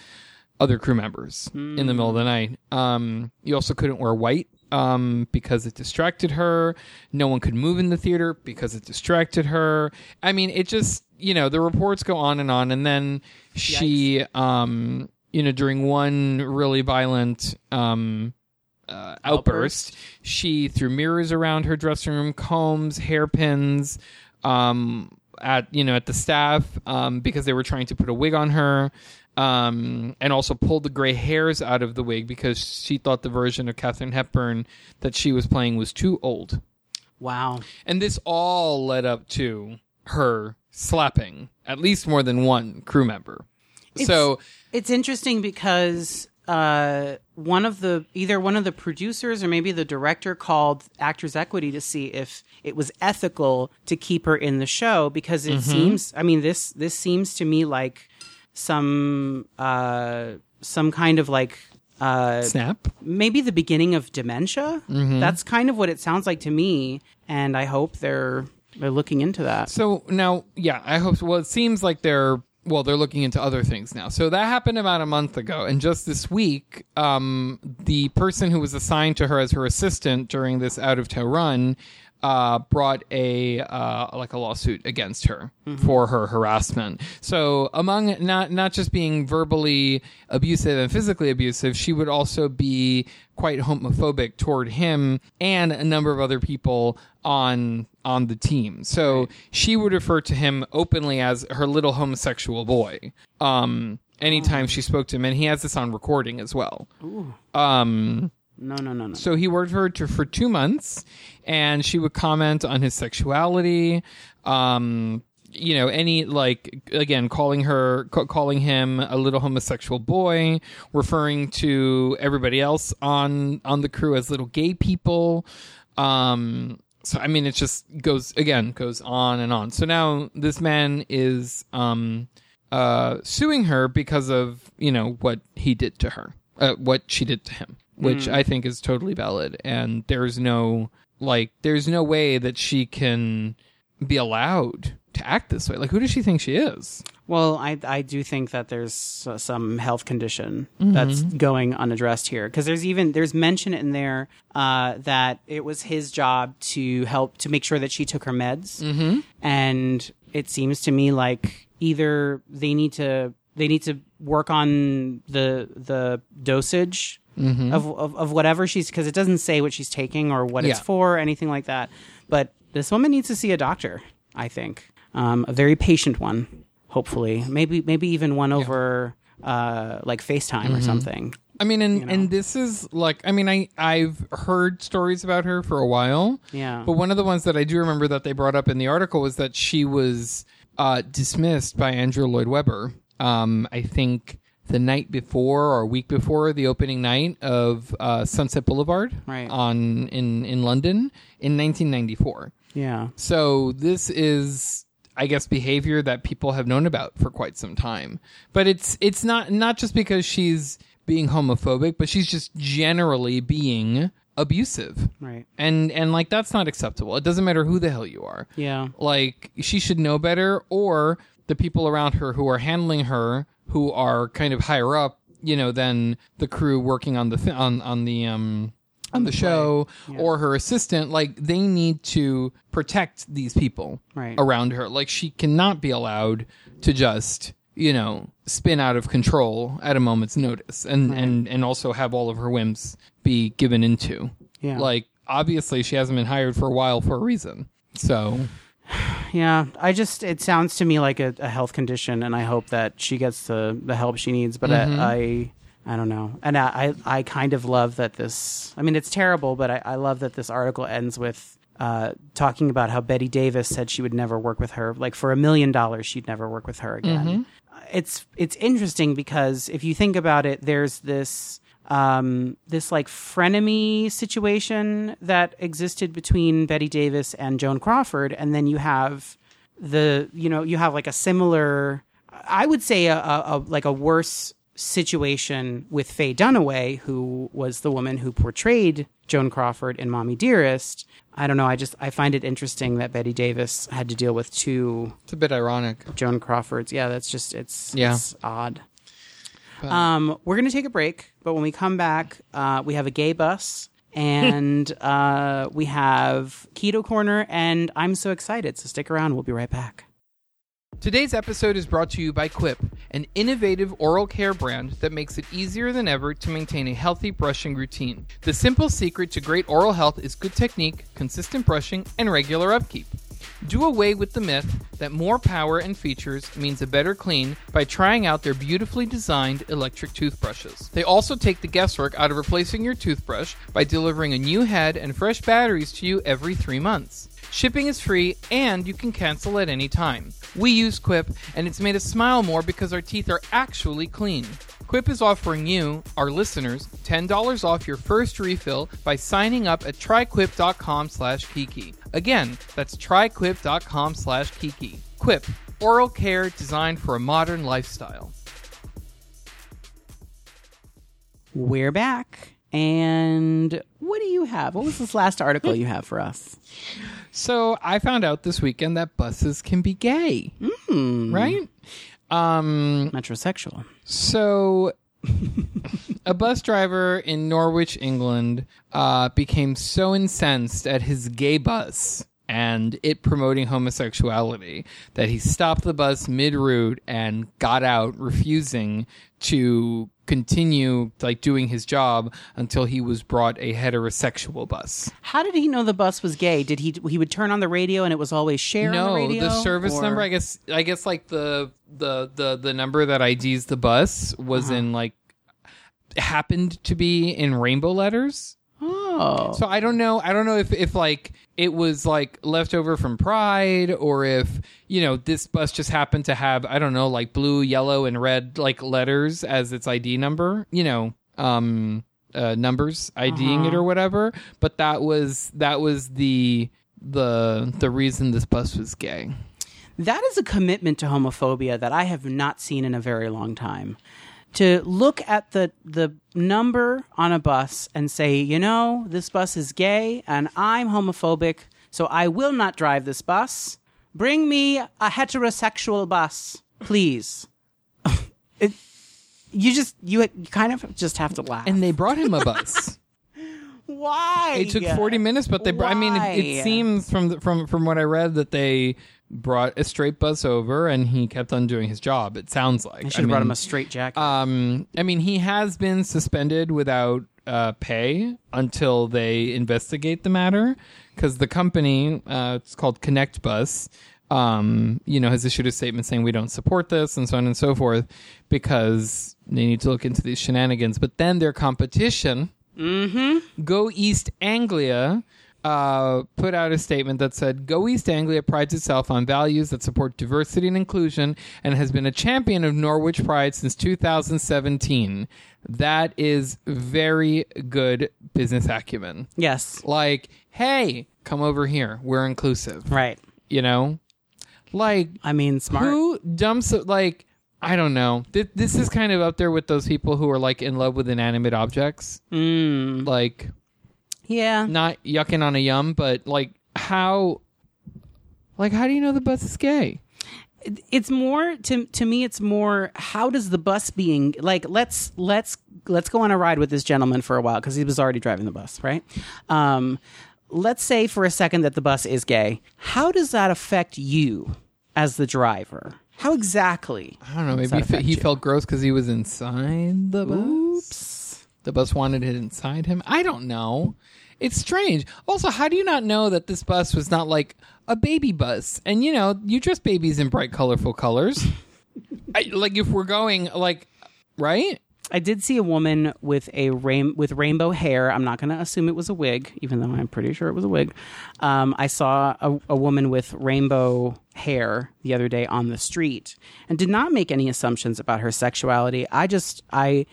other crew members in the middle of the night. Um, you also couldn't wear white um, because it distracted her. No one could move in the theater because it distracted her. I mean, it just you know the reports go on and on, and then she, um, you know, during one really violent. Um, uh, outburst. She threw mirrors around her dressing room, combs, hairpins, um, at you know at the staff um, because they were trying to put a wig on her, um, and also pulled the gray hairs out of the wig because she thought the version of Katharine Hepburn that she was playing was too old. Wow. And this all led up to her slapping at least more than one crew member. so It's interesting because uh, one of the either one of the producers or maybe the director called Actors Equity to see if it was ethical to keep her in the show because Mm-hmm. it seems. I mean this this seems to me like some uh, some kind of like. Uh, snap. maybe the beginning of dementia. Mm-hmm. That's kind of what it sounds like to me, and I hope they're they're looking into that. So now, yeah, I hope. So. Well, it seems like they're well, they're looking into other things now. So that happened about a month ago, and just this week, um, the person who was assigned to her as her assistant during this out of town run uh, brought a uh, like a lawsuit against her for her harassment. So among not not just being verbally abusive and physically abusive, she would also be quite homophobic toward him and a number of other people on on the team. So she would refer to him openly as her little homosexual boy. Um anytime she spoke to him and he has this on recording as well. Um No, no, no, no. so he worked for her for two months, and she would comment on his sexuality. Um, you know, any like again, calling her, ca- calling him a little homosexual boy, referring to everybody else on on the crew as little gay people. Um, so I mean, it just goes again, goes on and on. So now this man is um uh suing her because of you know what he did to her, uh, what she did to him, which I think is totally valid. And there's no like, there's no way that she can be allowed to act this way. Like, who does she think she is? Well, I I do think that there's uh, some health condition that's going unaddressed here because there's even there's mention in there uh, that it was his job to help to make sure that she took her meds, mm-hmm. and it seems to me like either they need to they need to work on the the dosage. Of, of of whatever she's because it doesn't say what she's taking or what it's for or anything like that. But this woman needs to see a doctor. I think um, a very patient one hopefully maybe maybe even one over uh like facetime Mm-hmm. or something I mean, and and this is like, I mean, I I've heard stories about her for a while. Yeah. But one of the ones that I do remember that they brought up in the article was that she was uh, dismissed by Andrew Lloyd Webber. Um, I think the night before or a week before the opening night of uh, Sunset Boulevard Right. on in in London in 1994. yeah So this is I guess behavior that people have known about for quite some time. But it's it's not not just because she's being homophobic, but she's just generally being abusive. right And and like that's not acceptable. It doesn't matter who the hell you are. yeah Like she should know better or the people around her who are handling her who are kind of higher up, you know, than the crew working on the th- on on the um on the show or her assistant like they need to protect these people Right. around her. Like she cannot be allowed to just you know spin out of control at a moment's notice and and and also have all of her whims be given into. Yeah. like obviously she hasn't been hired for a while for a reason. So yeah i just it sounds to me like a, a health condition and i hope that she gets the the help she needs but Mm-hmm. I, I I don't know, and I, I I kind of love that this. I mean, it's terrible, but I, I love that this article ends with uh, talking about how Bette Davis said she would never work with her. Like for a million dollars, she'd never work with her again. It's it's interesting because if you think about it, there's this um, this like frenemy situation that existed between Bette Davis and Joan Crawford, and then you have the you know you have like a similar, I would say a, a, a like a worse situation with Faye Dunaway, who was the woman who portrayed Joan Crawford in Mommie Dearest. I don't know. I just I find it interesting that Bette Davis had to deal with two it's a bit ironic Joan Crawfords. Yeah, that's just it's Yeah. it's odd. Um, we're gonna take a break, but when we come back, uh, we have a gay bus and uh, we have Keto Corner, and I'm so excited. So stick around. We'll be right back. Today's episode is brought to you by Quip, an innovative oral care brand that makes it easier than ever to maintain a healthy brushing routine. The simple secret to great oral health is good technique, consistent brushing, and regular upkeep. Do away with the myth that more power and features means a better clean by trying out their beautifully designed electric toothbrushes. They also take the guesswork out of replacing your toothbrush by delivering a new head and fresh batteries to you every three months. Shipping is free and you can cancel at any time. We use Quip and it's made us smile more because our teeth are actually clean. Quip is offering you, our listeners, $10 off your first refill by signing up at tryquip.com slash kiki. Again, that's tryquip.com slash kiki. Quip, oral care designed for a modern lifestyle. We're back, and what do you have? What was this last article you have for us? So I found out this weekend that buses can be gay. Right? Um, Metrosexual. So a bus driver in Norwich, England, uh, became so incensed at his gay bus and it promoting homosexuality that he stopped the bus mid route and got out, refusing to continue like doing his job until he was brought a heterosexual bus. How did he know the bus was gay? Did he he would turn on the radio and it was always share on the No, radio? the service or- number. I guess. I guess like the the the the number that IDs the bus was Uh-huh. in like happened to be in rainbow letters. Oh. So I don't know. I don't know if if like it was like left over from Pride or if you know this bus just happened to have I don't know like blue, yellow, and red like letters as its ID number. You know, um, uh, numbers IDing it or whatever. But that was that was the the the reason this bus was gay. That is a commitment to homophobia that I have not seen in a very long time. To look at the the number on a bus and say, you know, this bus is gay and I'm homophobic, so I will not drive this bus. Bring me a heterosexual bus, please. it, you just you kind of just have to laugh. And they brought him a bus. why? It took 40 minutes, but they. br- I mean, it, it seems from the, from from what I read that they brought a straight bus over, and he kept on doing his job. It sounds like I should have brought mean, him a straight jacket. Um, I mean, he has been suspended without uh, pay until they investigate the matter because the company, uh, it's called Konectbus, um, you know, has issued a statement saying we don't support this and so on and so forth because they need to look into these shenanigans. But then their competition, Go East Anglia. Uh, put out a statement that said, Go East Anglia prides itself on values that support diversity and inclusion and has been a champion of Norwich Pride since 2017. That is very good business acumen. yes. Like, hey, come over here. We're inclusive. Right. You know? Like, I mean, smart. who dumps like I don't know. Th- this is kind of up there with those people who are like in love with inanimate objects. Mm, Like yeah. not yucking on a yum, but like how like how do you know the bus is gay? it's more to to me it's more how does the bus being like let's let's let's go on a ride with this gentleman for a while because he was already driving the bus right um let's say for a second that the bus is gay how does that affect you as the driver how exactly I don't know. Maybe he, fe- he you? felt gross because he was inside the bus. The bus wanted it inside him. I don't know. It's strange. Also, how do you not know that this bus was not like a baby bus? And you know, you dress babies in bright, colorful colors. I, like if we're going like, right? I did see a woman with a rain with rainbow hair. I'm not going to assume it was a wig, even though I'm pretty sure it was a wig. Um, I saw a, a woman with rainbow hair the other day on the street, and did not make any assumptions about her sexuality. I just I.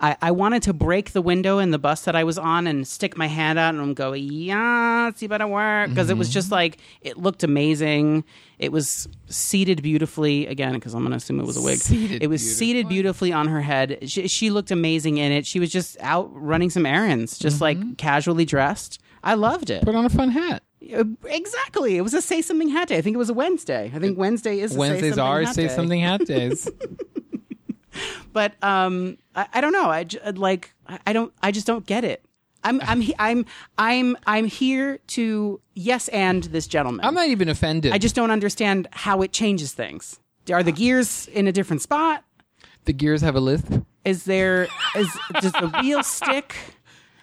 I, I wanted to break the window in the bus that I was on and stick my hand out and go, yeah, see better work. Because it was just like, it looked amazing. It was seated beautifully, again, because I'm going to assume it was a wig. Seated it was seated beautifully on her head. She, she looked amazing in it. She was just out running some errands, just Mm-hmm. like casually dressed. I loved it. Put on a fun hat. Uh, Exactly. It was a say something hat day. I think it was a Wednesday. I think Wednesday is a Wednesdays say something are hat say something hat days. But um, I, I don't know. I j- like. I I don't. I just don't get it. I'm. I'm. I'm. I'm. I'm here to yes and this gentleman. I'm not even offended. I just don't understand how it changes things. Are the gears in a different spot? the gears have a lisp. Is there is does the wheel stick?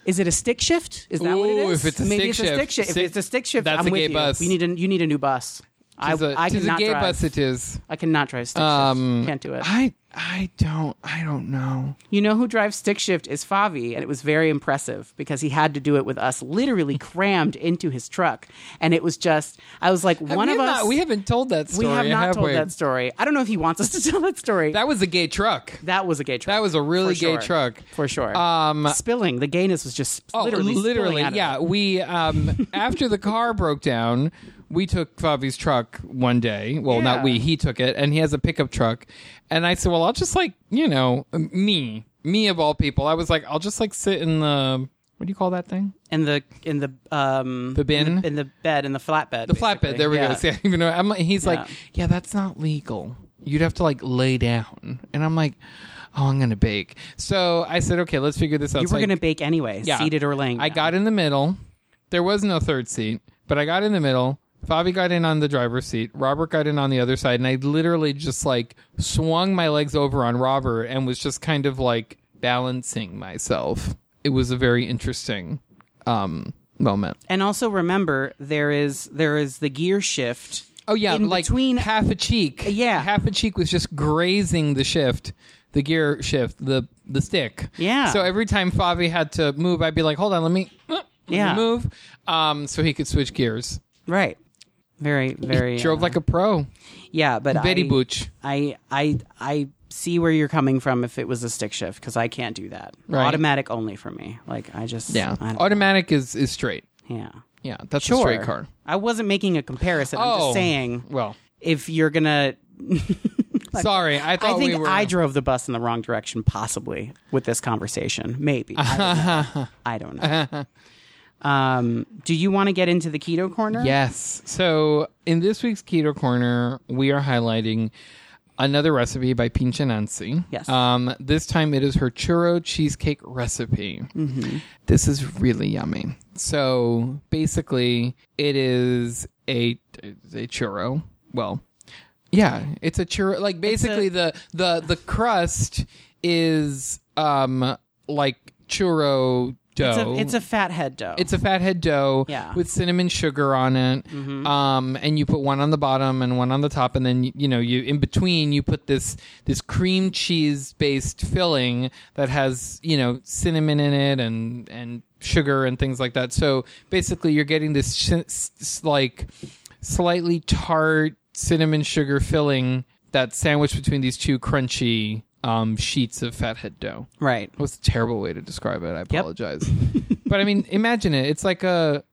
Is it a stick shift? Is that what it Ooh, is? if it's a Maybe stick it's a stick shift. If it's a stick shift, that's I'm a with gay you. bus. We need a you need a new bus. I, Tis a, I tis a cannot gay drive. bus. It is. I cannot drive stick Um, shift. Can't do it. I I don't I don't know. You know who drives stick shift is Favi, and it was very impressive because he had to do it with us literally crammed into his truck, and it was just I was like one of us. Not, we haven't told that story. we have not told we? that story. I don't know if he wants us to tell that story. That was a gay truck. That was a gay truck. That was a really gay sure. truck. for sure. Um, spilling the gayness was just Oh, literally, literally, spilling out of yeah. it. We um after the car broke down, we took Favi's truck one day. Well, not we. He took it, and he has a pickup truck. And I said, well, I'll just like you know me, me of all people. I was like, I'll just like sit in the what do you call that thing? in the in the um The bin? in the, in the bed in the flatbed. The flatbed. There we go. See, I even know. I'm like, he's like, Yeah. yeah, that's not legal. You'd have to like lay down, and I'm like, oh, I'm gonna bake. So I said, okay, let's figure this out. You were to bake anyway, Yeah. seated or laying. I got in the middle. There was no third seat, but I got in the middle. Fabi got in on the driver's seat. Robert got in on the other side, and I literally just like swung my legs over on Robert and was just kind of like balancing myself. It was a very interesting um, moment. And also remember, there is there is the gear shift. Oh yeah, in like between. half a cheek. Yeah. half a cheek was just grazing the shift, the gear shift, the the stick. Yeah. So every time Favi had to move, I'd be like, "Hold on, let me, let me Yeah. move," um, so he could switch gears. Right. Very very. Drove uh, like a pro, yeah, but Betty I, Booch. I I I see where you're coming from if it was a stick shift because I can't do that. Right. Automatic only for me. Like I just Yeah, I automatic is is straight. yeah. Yeah, that's Sure. a straight car. I wasn't making a comparison. I'm Oh. just saying Well, if you're gonna. sorry, I thought I think we were. I drove the bus in the wrong direction, possibly with this conversation. Maybe I don't know. I don't know. Um, do you want to get into the keto corner? Yes. So in this week's Keto Corner, we are highlighting another recipe by Pinche Nancy. Yes. Um, this time it is her churro cheesecake recipe. Mm-hmm. This is really yummy. So basically, it is a a churro. Well, yeah, it's a churro. Like basically, the the the crust is um like churro. It's a, it's a fathead dough. It's a fathead dough Yeah. with cinnamon sugar on it. Um, and you put one on the bottom and one on the top, and then you know you in between you put this this cream cheese based filling that has you know cinnamon in it and and sugar and things like that. So basically, you're getting this sh- s- s- like slightly tart cinnamon sugar filling that's sandwiched between these two crunchy um, sheets of fathead dough. right. It was a terrible way to describe it. I apologize. but I mean, imagine it. It's like a,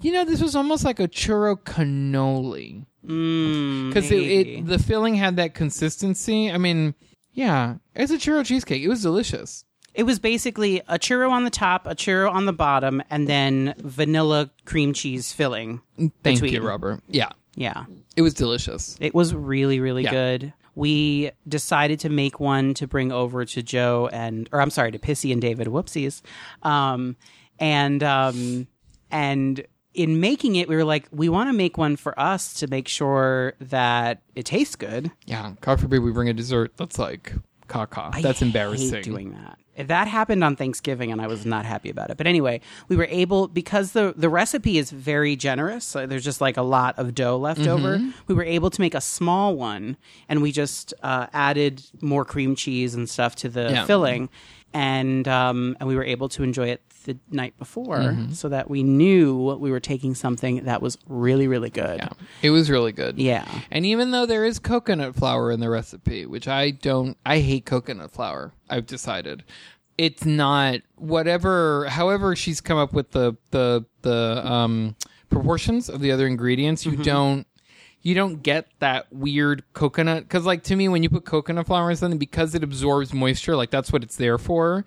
you know, this was almost like a churro cannoli Mm, because it, it the filling had that consistency. I mean, yeah, it's a churro cheesecake. It was delicious. It was basically a churro on the top, a churro on the bottom, and then vanilla cream cheese filling. Thank Between. you, Robert. Yeah, Yeah. it was delicious. It was really, really Yeah. good. We decided to make one to bring over to Joe and, or I'm sorry, to Pissy and David. Whoopsies. Um, and um, and in making it, we were like, we want to make one for us to make sure that it tastes good. Yeah, God forbid we bring a dessert that's like caca. I That's hate embarrassing. doing that. That happened on Thanksgiving, and I was not happy about it. But anyway, we were able because the the recipe is very generous. So there's just like a lot of dough left Mm-hmm. over. We were able to make a small one, and we just uh, added more cream cheese and stuff to the Yeah. filling, and um, and we were able to enjoy it the night before, Mm-hmm. so that we knew we were taking something that was really really good. Yeah, it was really good. Yeah. And even though there is coconut flour in the recipe, which I don't, I hate coconut flour. I've decided it's not whatever. However, she's come up with the the the um, proportions of the other ingredients. You don't. You don't get that weird coconut because, like, to me, when you put coconut flour in something, because it absorbs moisture, like that's what it's there for.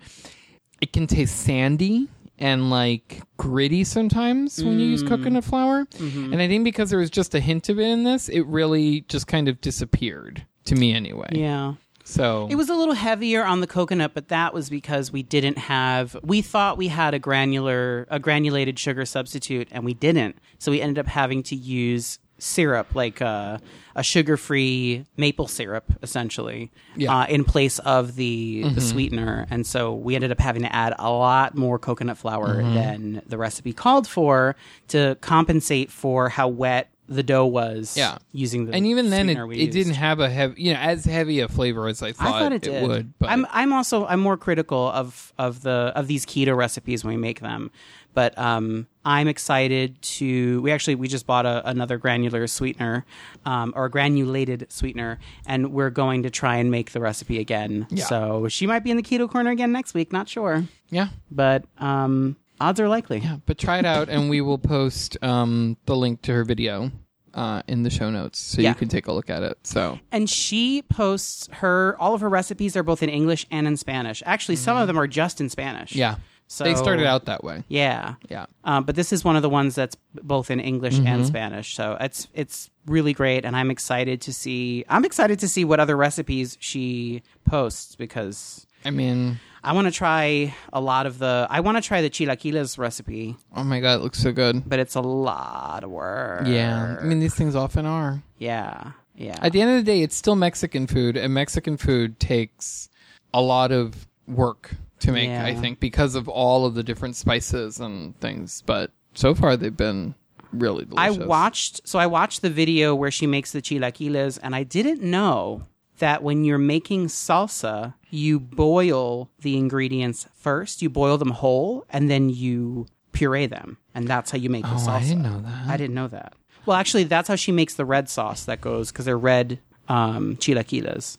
It can taste sandy and like gritty sometimes when you use coconut mm. flour. Mm-hmm. And I think because there was just a hint of it in this, it really just kind of disappeared to me anyway. Yeah. So It was a little heavier on the coconut, but that was because we didn't have. We thought we had a granular, a granulated sugar substitute, and we didn't. So we ended up having to use syrup, like uh, a sugar-free maple syrup, essentially, Yeah. uh, in place of the the sweetener. And so we ended up having to add a lot more coconut flour than the recipe called for to compensate for how wet the dough was. Yeah. using the and even then, it, it didn't have a heavy, you know, as heavy a flavor as I thought, I thought it did. would. But I'm I'm also I'm more critical of of the of these keto recipes when we make them, but um I'm excited to. We actually we just bought a, another granular sweetener, um, or a granulated sweetener, and we're going to try and make the recipe again. Yeah. So she might be in the keto corner again next week. Not sure, yeah, but um, odds are likely. yeah. But try it out, and we will post um, the link to her video uh, in the show notes, so Yeah. you can take a look at it. So And she posts her all of her recipes are both in English and in Spanish. Actually, some of them are just in Spanish. Mm-hmm. yeah, So They started out that way. Yeah. Yeah. Um, but this is one of the ones that's both in English Mm-hmm. and Spanish, so it's it's really great, and I'm excited to see. I'm excited to see what other recipes she posts because I mean, I want to try a lot of the. I want to try the chilaquiles recipe, oh my god, it looks so good. but it's a lot of work. Yeah. I mean, these things often are. yeah, yeah. At the end of the day, it's still Mexican food, and Mexican food takes a lot of work to make, Yeah. I think, because of all of the different spices and things. But so far, they've been really delicious. I watched so I watched the video where she makes the chilaquiles and I didn't know that when you're making salsa, you boil the ingredients first. You boil them whole and then you puree them. And that's how you make the Oh, salsa. I didn't know that. I didn't know that. Well, actually, that's how she makes the red sauce that goes because they're red um, chilaquiles.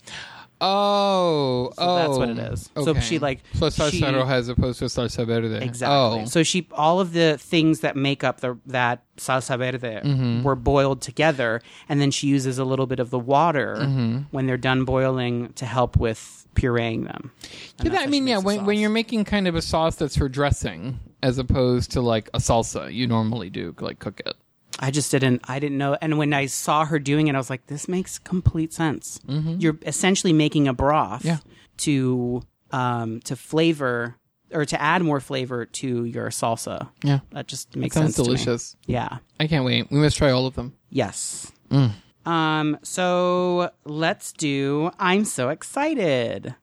Oh, So oh, that's what it is. So she, like, so salsa she- roja as opposed to salsa verde. Exactly. Oh, So she all of the things that make up the that salsa verde Mm-hmm. were boiled together, and then she uses a little bit of the water Mm-hmm. when they're done boiling to help with pureeing them. And Yeah, that- I mean, yeah, when, when you're making kind of a sauce that's for dressing as opposed to like a salsa, you normally do like cook it. I just didn't. I didn't know. And when I saw her doing it, I was like, "This makes complete sense." You're essentially making a broth Mm-hmm. Yeah. to um, to flavor or to add more flavor to your salsa. Yeah, That just makes sounds sense. to me. delicious. Yeah. I can't wait. We must try all of them. Yes. Mm. Um. So let's do. I'm so excited.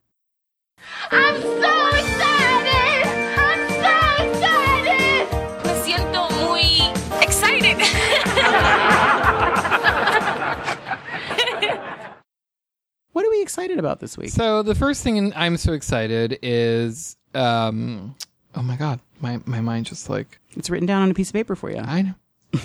I'm so excited! What are we excited about this week? So the first thing I'm so excited is, um, oh my god, my my mind just like It's written down on a piece of paper for you. I know.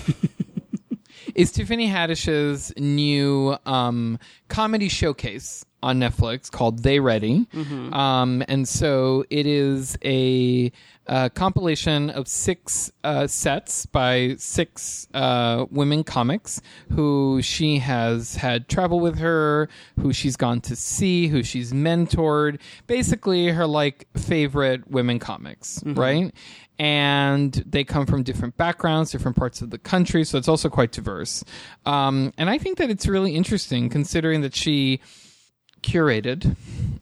is Tiffany Haddish's new um, comedy showcase on Netflix called They Ready. Um, and so it is a, uh compilation of six uh, sets by six uh, women comics who she has had travel with her, who she's gone to see, who she's mentored. Basically, her like favorite women comics, right? and they come from different backgrounds, different parts of the country, so it's also quite diverse. Um, and I think that it's really interesting considering that she curated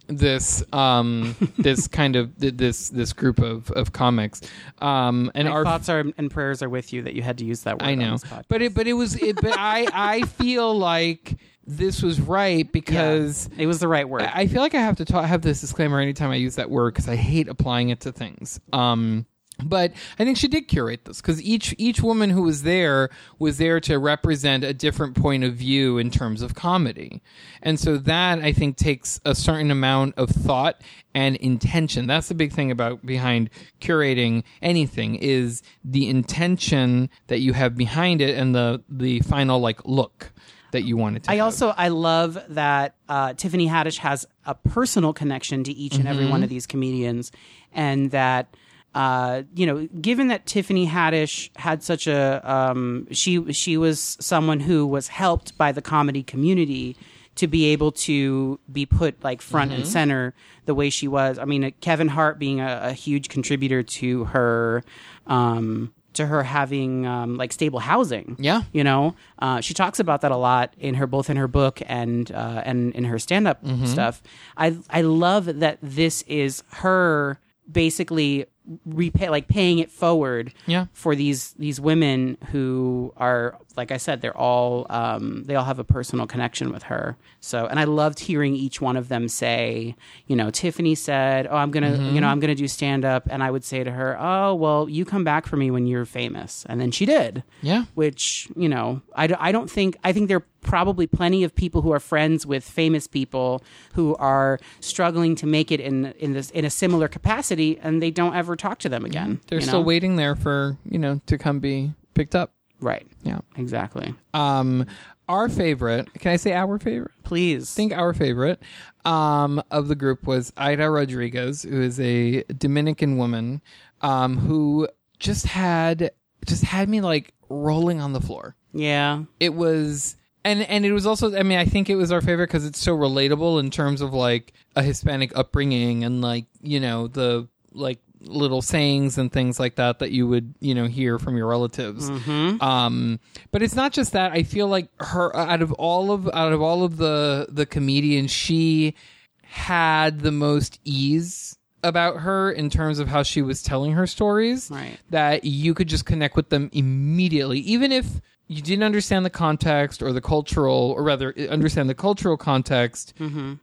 this um this kind of this this group of of comics um and My our thoughts are and prayers are with you that you had to use that word. I know, but it but it was it, but I I feel like this was right because it was the right word. I feel like I have to ta- have this disclaimer anytime I use that word because I hate applying it to things. Um, but I think she did curate this because each each woman who was there was there to represent a different point of view in terms of comedy, and so that I think takes a certain amount of thought and intention. That's the big thing about behind curating anything is the intention that you have behind it and the the final like look that you want it to. I have. also I love that uh, Tiffany Haddish has a personal connection to each and every Mm-hmm. one of these comedians, and that uh, you know, given that Tiffany Haddish had such a um, she she was someone who was helped by the comedy community to be able to be put like front Mm-hmm. and center the way she was. I mean, uh, Kevin Hart being a, a huge contributor to her. Um, to her having um, like stable housing, Yeah. you know uh, she talks about that a lot in her both in her book and uh, and in her stand up Mm-hmm. stuff. I I love that this is her basically repay like paying it forward Yeah. for these these women who are like I said they're all um, they all have a personal connection with her. So and I loved hearing each one of them say, you know, Tiffany said, "Oh, I'm going to, Mm-hmm. you know, I'm going to do stand up." And I would say to her, "Oh, well, you come back for me when you're famous." And then she did yeah. which you know I, I don't think i think there are probably plenty of people who are friends with famous people who are struggling to make it in in this in a similar capacity and they don't ever talk to them again They're still know? waiting there for you know to come be picked up. Right Yeah. exactly Um, our favorite. Can I say our favorite? please I think our favorite um, of the group was Aida Rodriguez, who is a Dominican woman um, who just had just had me like rolling on the floor. yeah It was. And, and it was also I mean I think it was our favorite because it's so relatable in terms of like a Hispanic upbringing and like you know the like little sayings and things like that that you would you know hear from your relatives. Um, but it's not just that. I feel like her out of all of out of all of the the comedians, she had the most ease about her in terms of how she was telling her stories Right. that you could just connect with them immediately even if you didn't understand the context or the cultural or rather understand the cultural context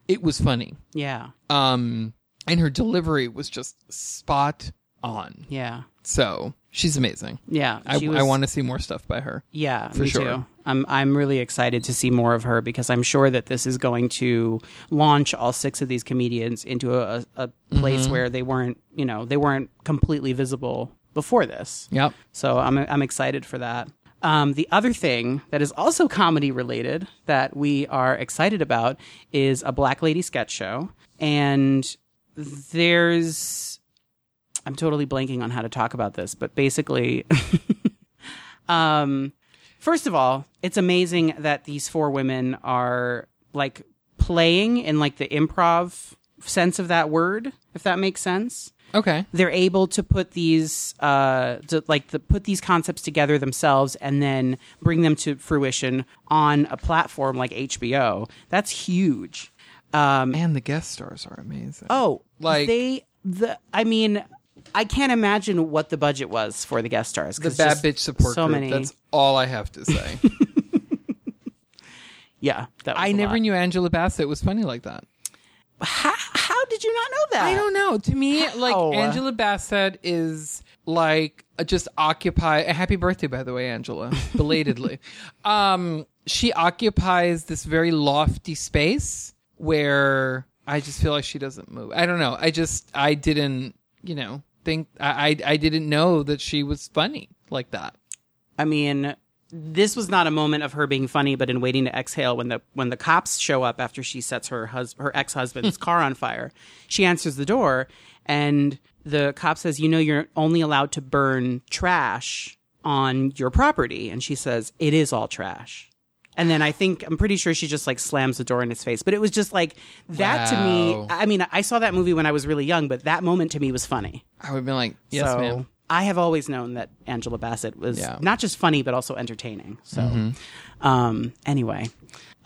it was funny Yeah. um and her delivery was just spot on Yeah. so she's amazing Yeah. i, she I want to see more stuff by her Yeah, For me sure. too. I'm I'm really excited to see more of her because I'm sure that this is going to launch all six of these comedians into a, a place Mm-hmm. where they weren't, you know, they weren't completely visible before this. yep So I'm I'm excited for that. Um, the other thing that is also comedy related that we are excited about is a Black Lady sketch show, and there's I'm totally blanking on how to talk about this, but basically, um, first of all, it's amazing that these four women are like playing in like the improv sense of that word, if that makes sense okay they're able to put these uh to, like the, put these concepts together themselves and then bring them to fruition on a platform like HBO. That's huge. Um and the guest stars are amazing oh, Like- they the I mean I can't imagine what the budget was for the guest stars. the 'cause bad bitch support so group many. that's all i have to say yeah, that was i a never lot. knew angela bassett was funny like that How, how did you not know that? I don't know. To me, like Angela Bassett is like just occupy. Happy birthday, by the way, Angela, belatedly. um, she occupies this very lofty space where I just feel like she doesn't move. I don't know. I just I didn't, you know, think I I, I didn't know that she was funny like that. I mean, this was not a moment of her being funny, but in waiting to exhale when the when the cops show up after she sets her hus- her ex husband's car on fire, she answers the door, and the cop says, "You know, you're only allowed to burn trash on your property," and she says, "It is all trash." And then I think I'm pretty sure she just like slams the door in his face. But it was just like that to me. I mean, I saw that movie when I was really young, but that moment to me was funny. I would have been like, yes, so ma'am. I have always known that Angela Bassett was Yeah. not just funny but also entertaining. So, um, anyway,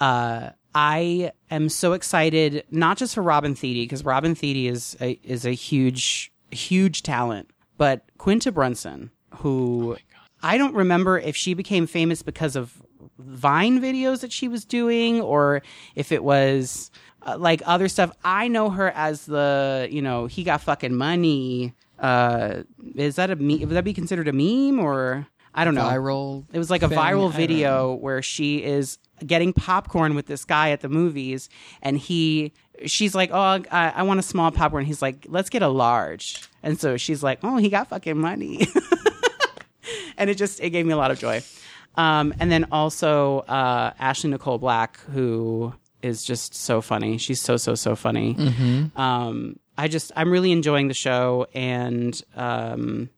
uh, I am so excited not just for Robin Thede because Robin Thede is a, is a huge huge talent, but Quinta Brunson, who I don't remember if she became famous because of Vine videos that she was doing or if it was uh, like other stuff. I know her as the, you know, he got fucking money. Uh, is that a me? Would that be considered a meme or I don't know? Viral. It was like a thing, viral video where she is getting popcorn with this guy at the movies, and he, she's like, "Oh, I, I want a small popcorn." He's like, "Let's get a large," and so she's like, "Oh, he got fucking money," and it just it gave me a lot of joy. Um, and then also uh, Ashley Nicole Black, who is just so funny. She's so so so funny. Um, I just I'm really enjoying the show, and um,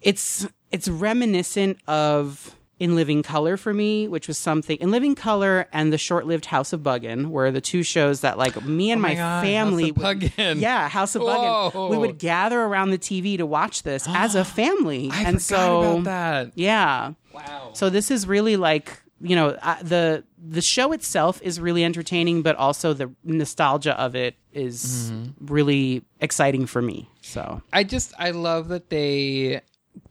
it's it's reminiscent of In Living Color for me, which was something In Living Color and the short-lived House of Buggin were the two shows that like me and Oh my my, God, family House of would- Buggin'. yeah, House of Buggin. We would gather around the TV to watch this as a family, I and so about that. yeah. Wow. So this is really like you know uh, the the show itself is really entertaining, but also the nostalgia of it is really exciting for me. So I just I love that they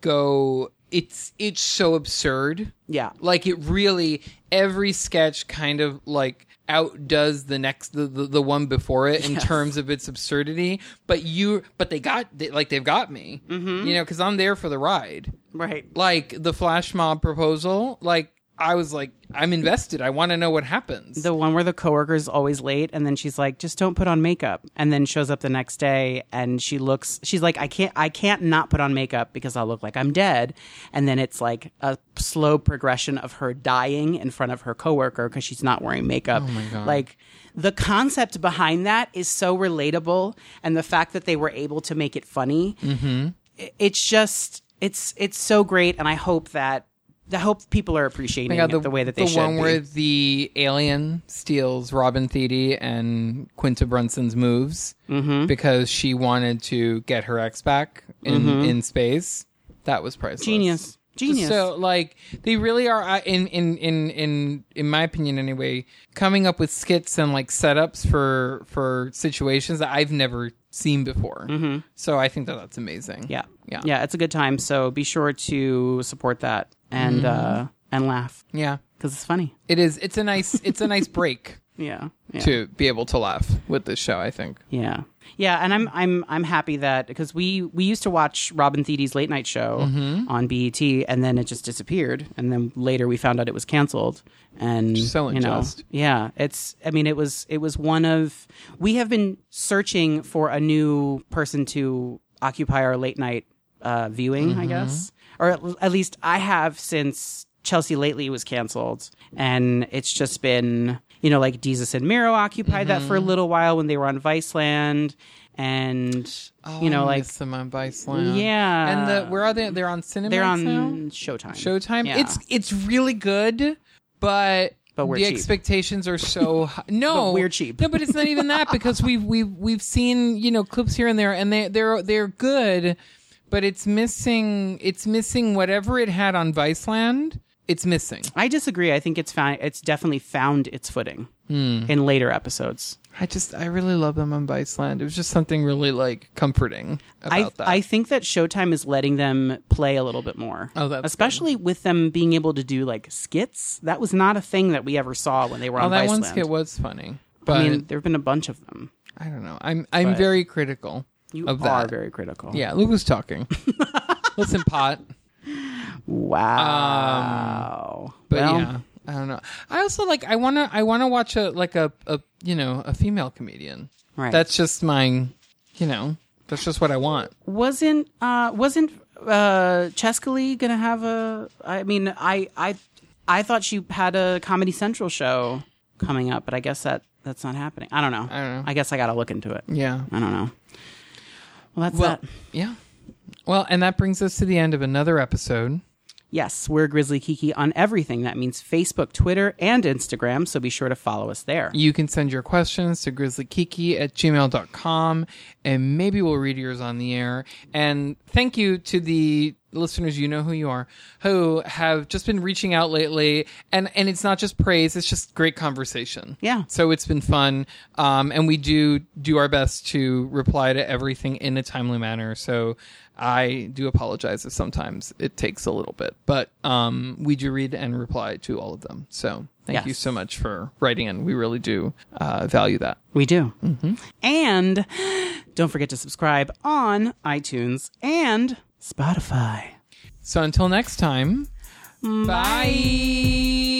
go it's it's so absurd. yeah, Like it really every sketch kind of like outdoes the next the, the, the one before it in Yes. terms of its absurdity but you but they got they, like they've got me Mm-hmm. you know because i'm there for the ride right. like the flash mob proposal like i was like i'm invested i want to know what happens The one where the coworker is always late, and then she's like, "Just don't put on makeup," and then shows up the next day, and she looks. She's like, "I can't, I can't not put on makeup because I'll look like I'm dead." And then it's like a slow progression of her dying in front of her coworker because she's not wearing makeup. Oh my god! Like the concept behind that is so relatable, and the fact that they were able to make it funny, Mm-hmm. it's just, it's, it's so great, and I hope that. I hope people are appreciating Oh God, it the way that they the should one be. where the alien steals Robin Thede and Quinta Brunson's moves Mm-hmm. because she wanted to get her ex back in in space. That was priceless. Genius. Genius. So like they really are uh, in in in in in my opinion anyway, coming up with skits and like setups for for situations that I've never seen before. Mm-hmm. So I think that that's amazing. yeah. Yeah. Yeah, it's a good time. So be sure to support that and Mm-hmm. uh and laugh Yeah. because it's funny. It is. It's a nice. It's a nice break Yeah. yeah. to be able to laugh with this show. I think. Yeah, yeah, and I'm I'm I'm happy that because we we used to watch Robin Thede's late night show Mm-hmm. on BET, and then it just disappeared, and then later we found out it was canceled, and So you know, unjust. yeah, it's I mean it was it was one of we have been searching for a new person to occupy our late night uh, viewing, Mm-hmm. I guess, or at, at least I have since Chelsea lately was canceled, and it's just been you know like Desus and Mero occupied that for Mm-hmm. a little while when they were on Viceland, and you know Oh, I like them on Viceland. Yeah. And the where are they? They're on Cinemax they're on now? Showtime. Showtime. Yeah. It's it's really good, but But the cheap. expectations are so high. no, But we're cheap. No, but it's not even that because we've we've we've seen you know clips here and there, and they they're they're good, but it's missing it's missing whatever it had on Viceland. It's missing. I disagree. I think it's found it's definitely found its footing hmm. in later episodes. I just I really love them on Viceland. It was just something really like comforting I that. I think that Showtime is letting them play a little bit more. Oh, that's especially with them being able to do like skits. That was not a thing that we ever saw when they were oh, on that Viceland. one skit was funny, but I mean, there have been a bunch of them. I don't know. I'm I'm But- very critical You of are that. very critical. Yeah, Luke was talking. Listen, pot. Wow. But Well, yeah, I don't know. I also like. I wanna. I wanna watch a like a a you know a female comedian. Right. That's just my. You know. That's just what I want. wasn't uh wasn't uh Cheskely gonna have a I mean I I I thought she had a Comedy Central show coming up, but I guess that that's not happening. I don't know. I don't know. I guess I gotta look into it. Yeah. I don't know. Well that's Well. that. Yeah. Well, and that brings us to the end of another episode. Yes, we're Grizzly Kiki on everything. That means Facebook, Twitter, and Instagram, so be sure to follow us there. You can send your questions to grizzlykiki at gmail.com and maybe we'll read yours on the air. And thank you to the listeners, you know who you are, who have just been reaching out lately. And, and it's not just praise, it's just great conversation. Yeah. So it's been fun. Um, and we do do our best to reply to everything in a timely manner. So I do apologize if sometimes it takes a little bit, but um, we do read and reply to all of them. So thank you so much for writing in. We really do uh, value that. We do. And don't forget to subscribe on iTunes and Spotify. So until next time, bye.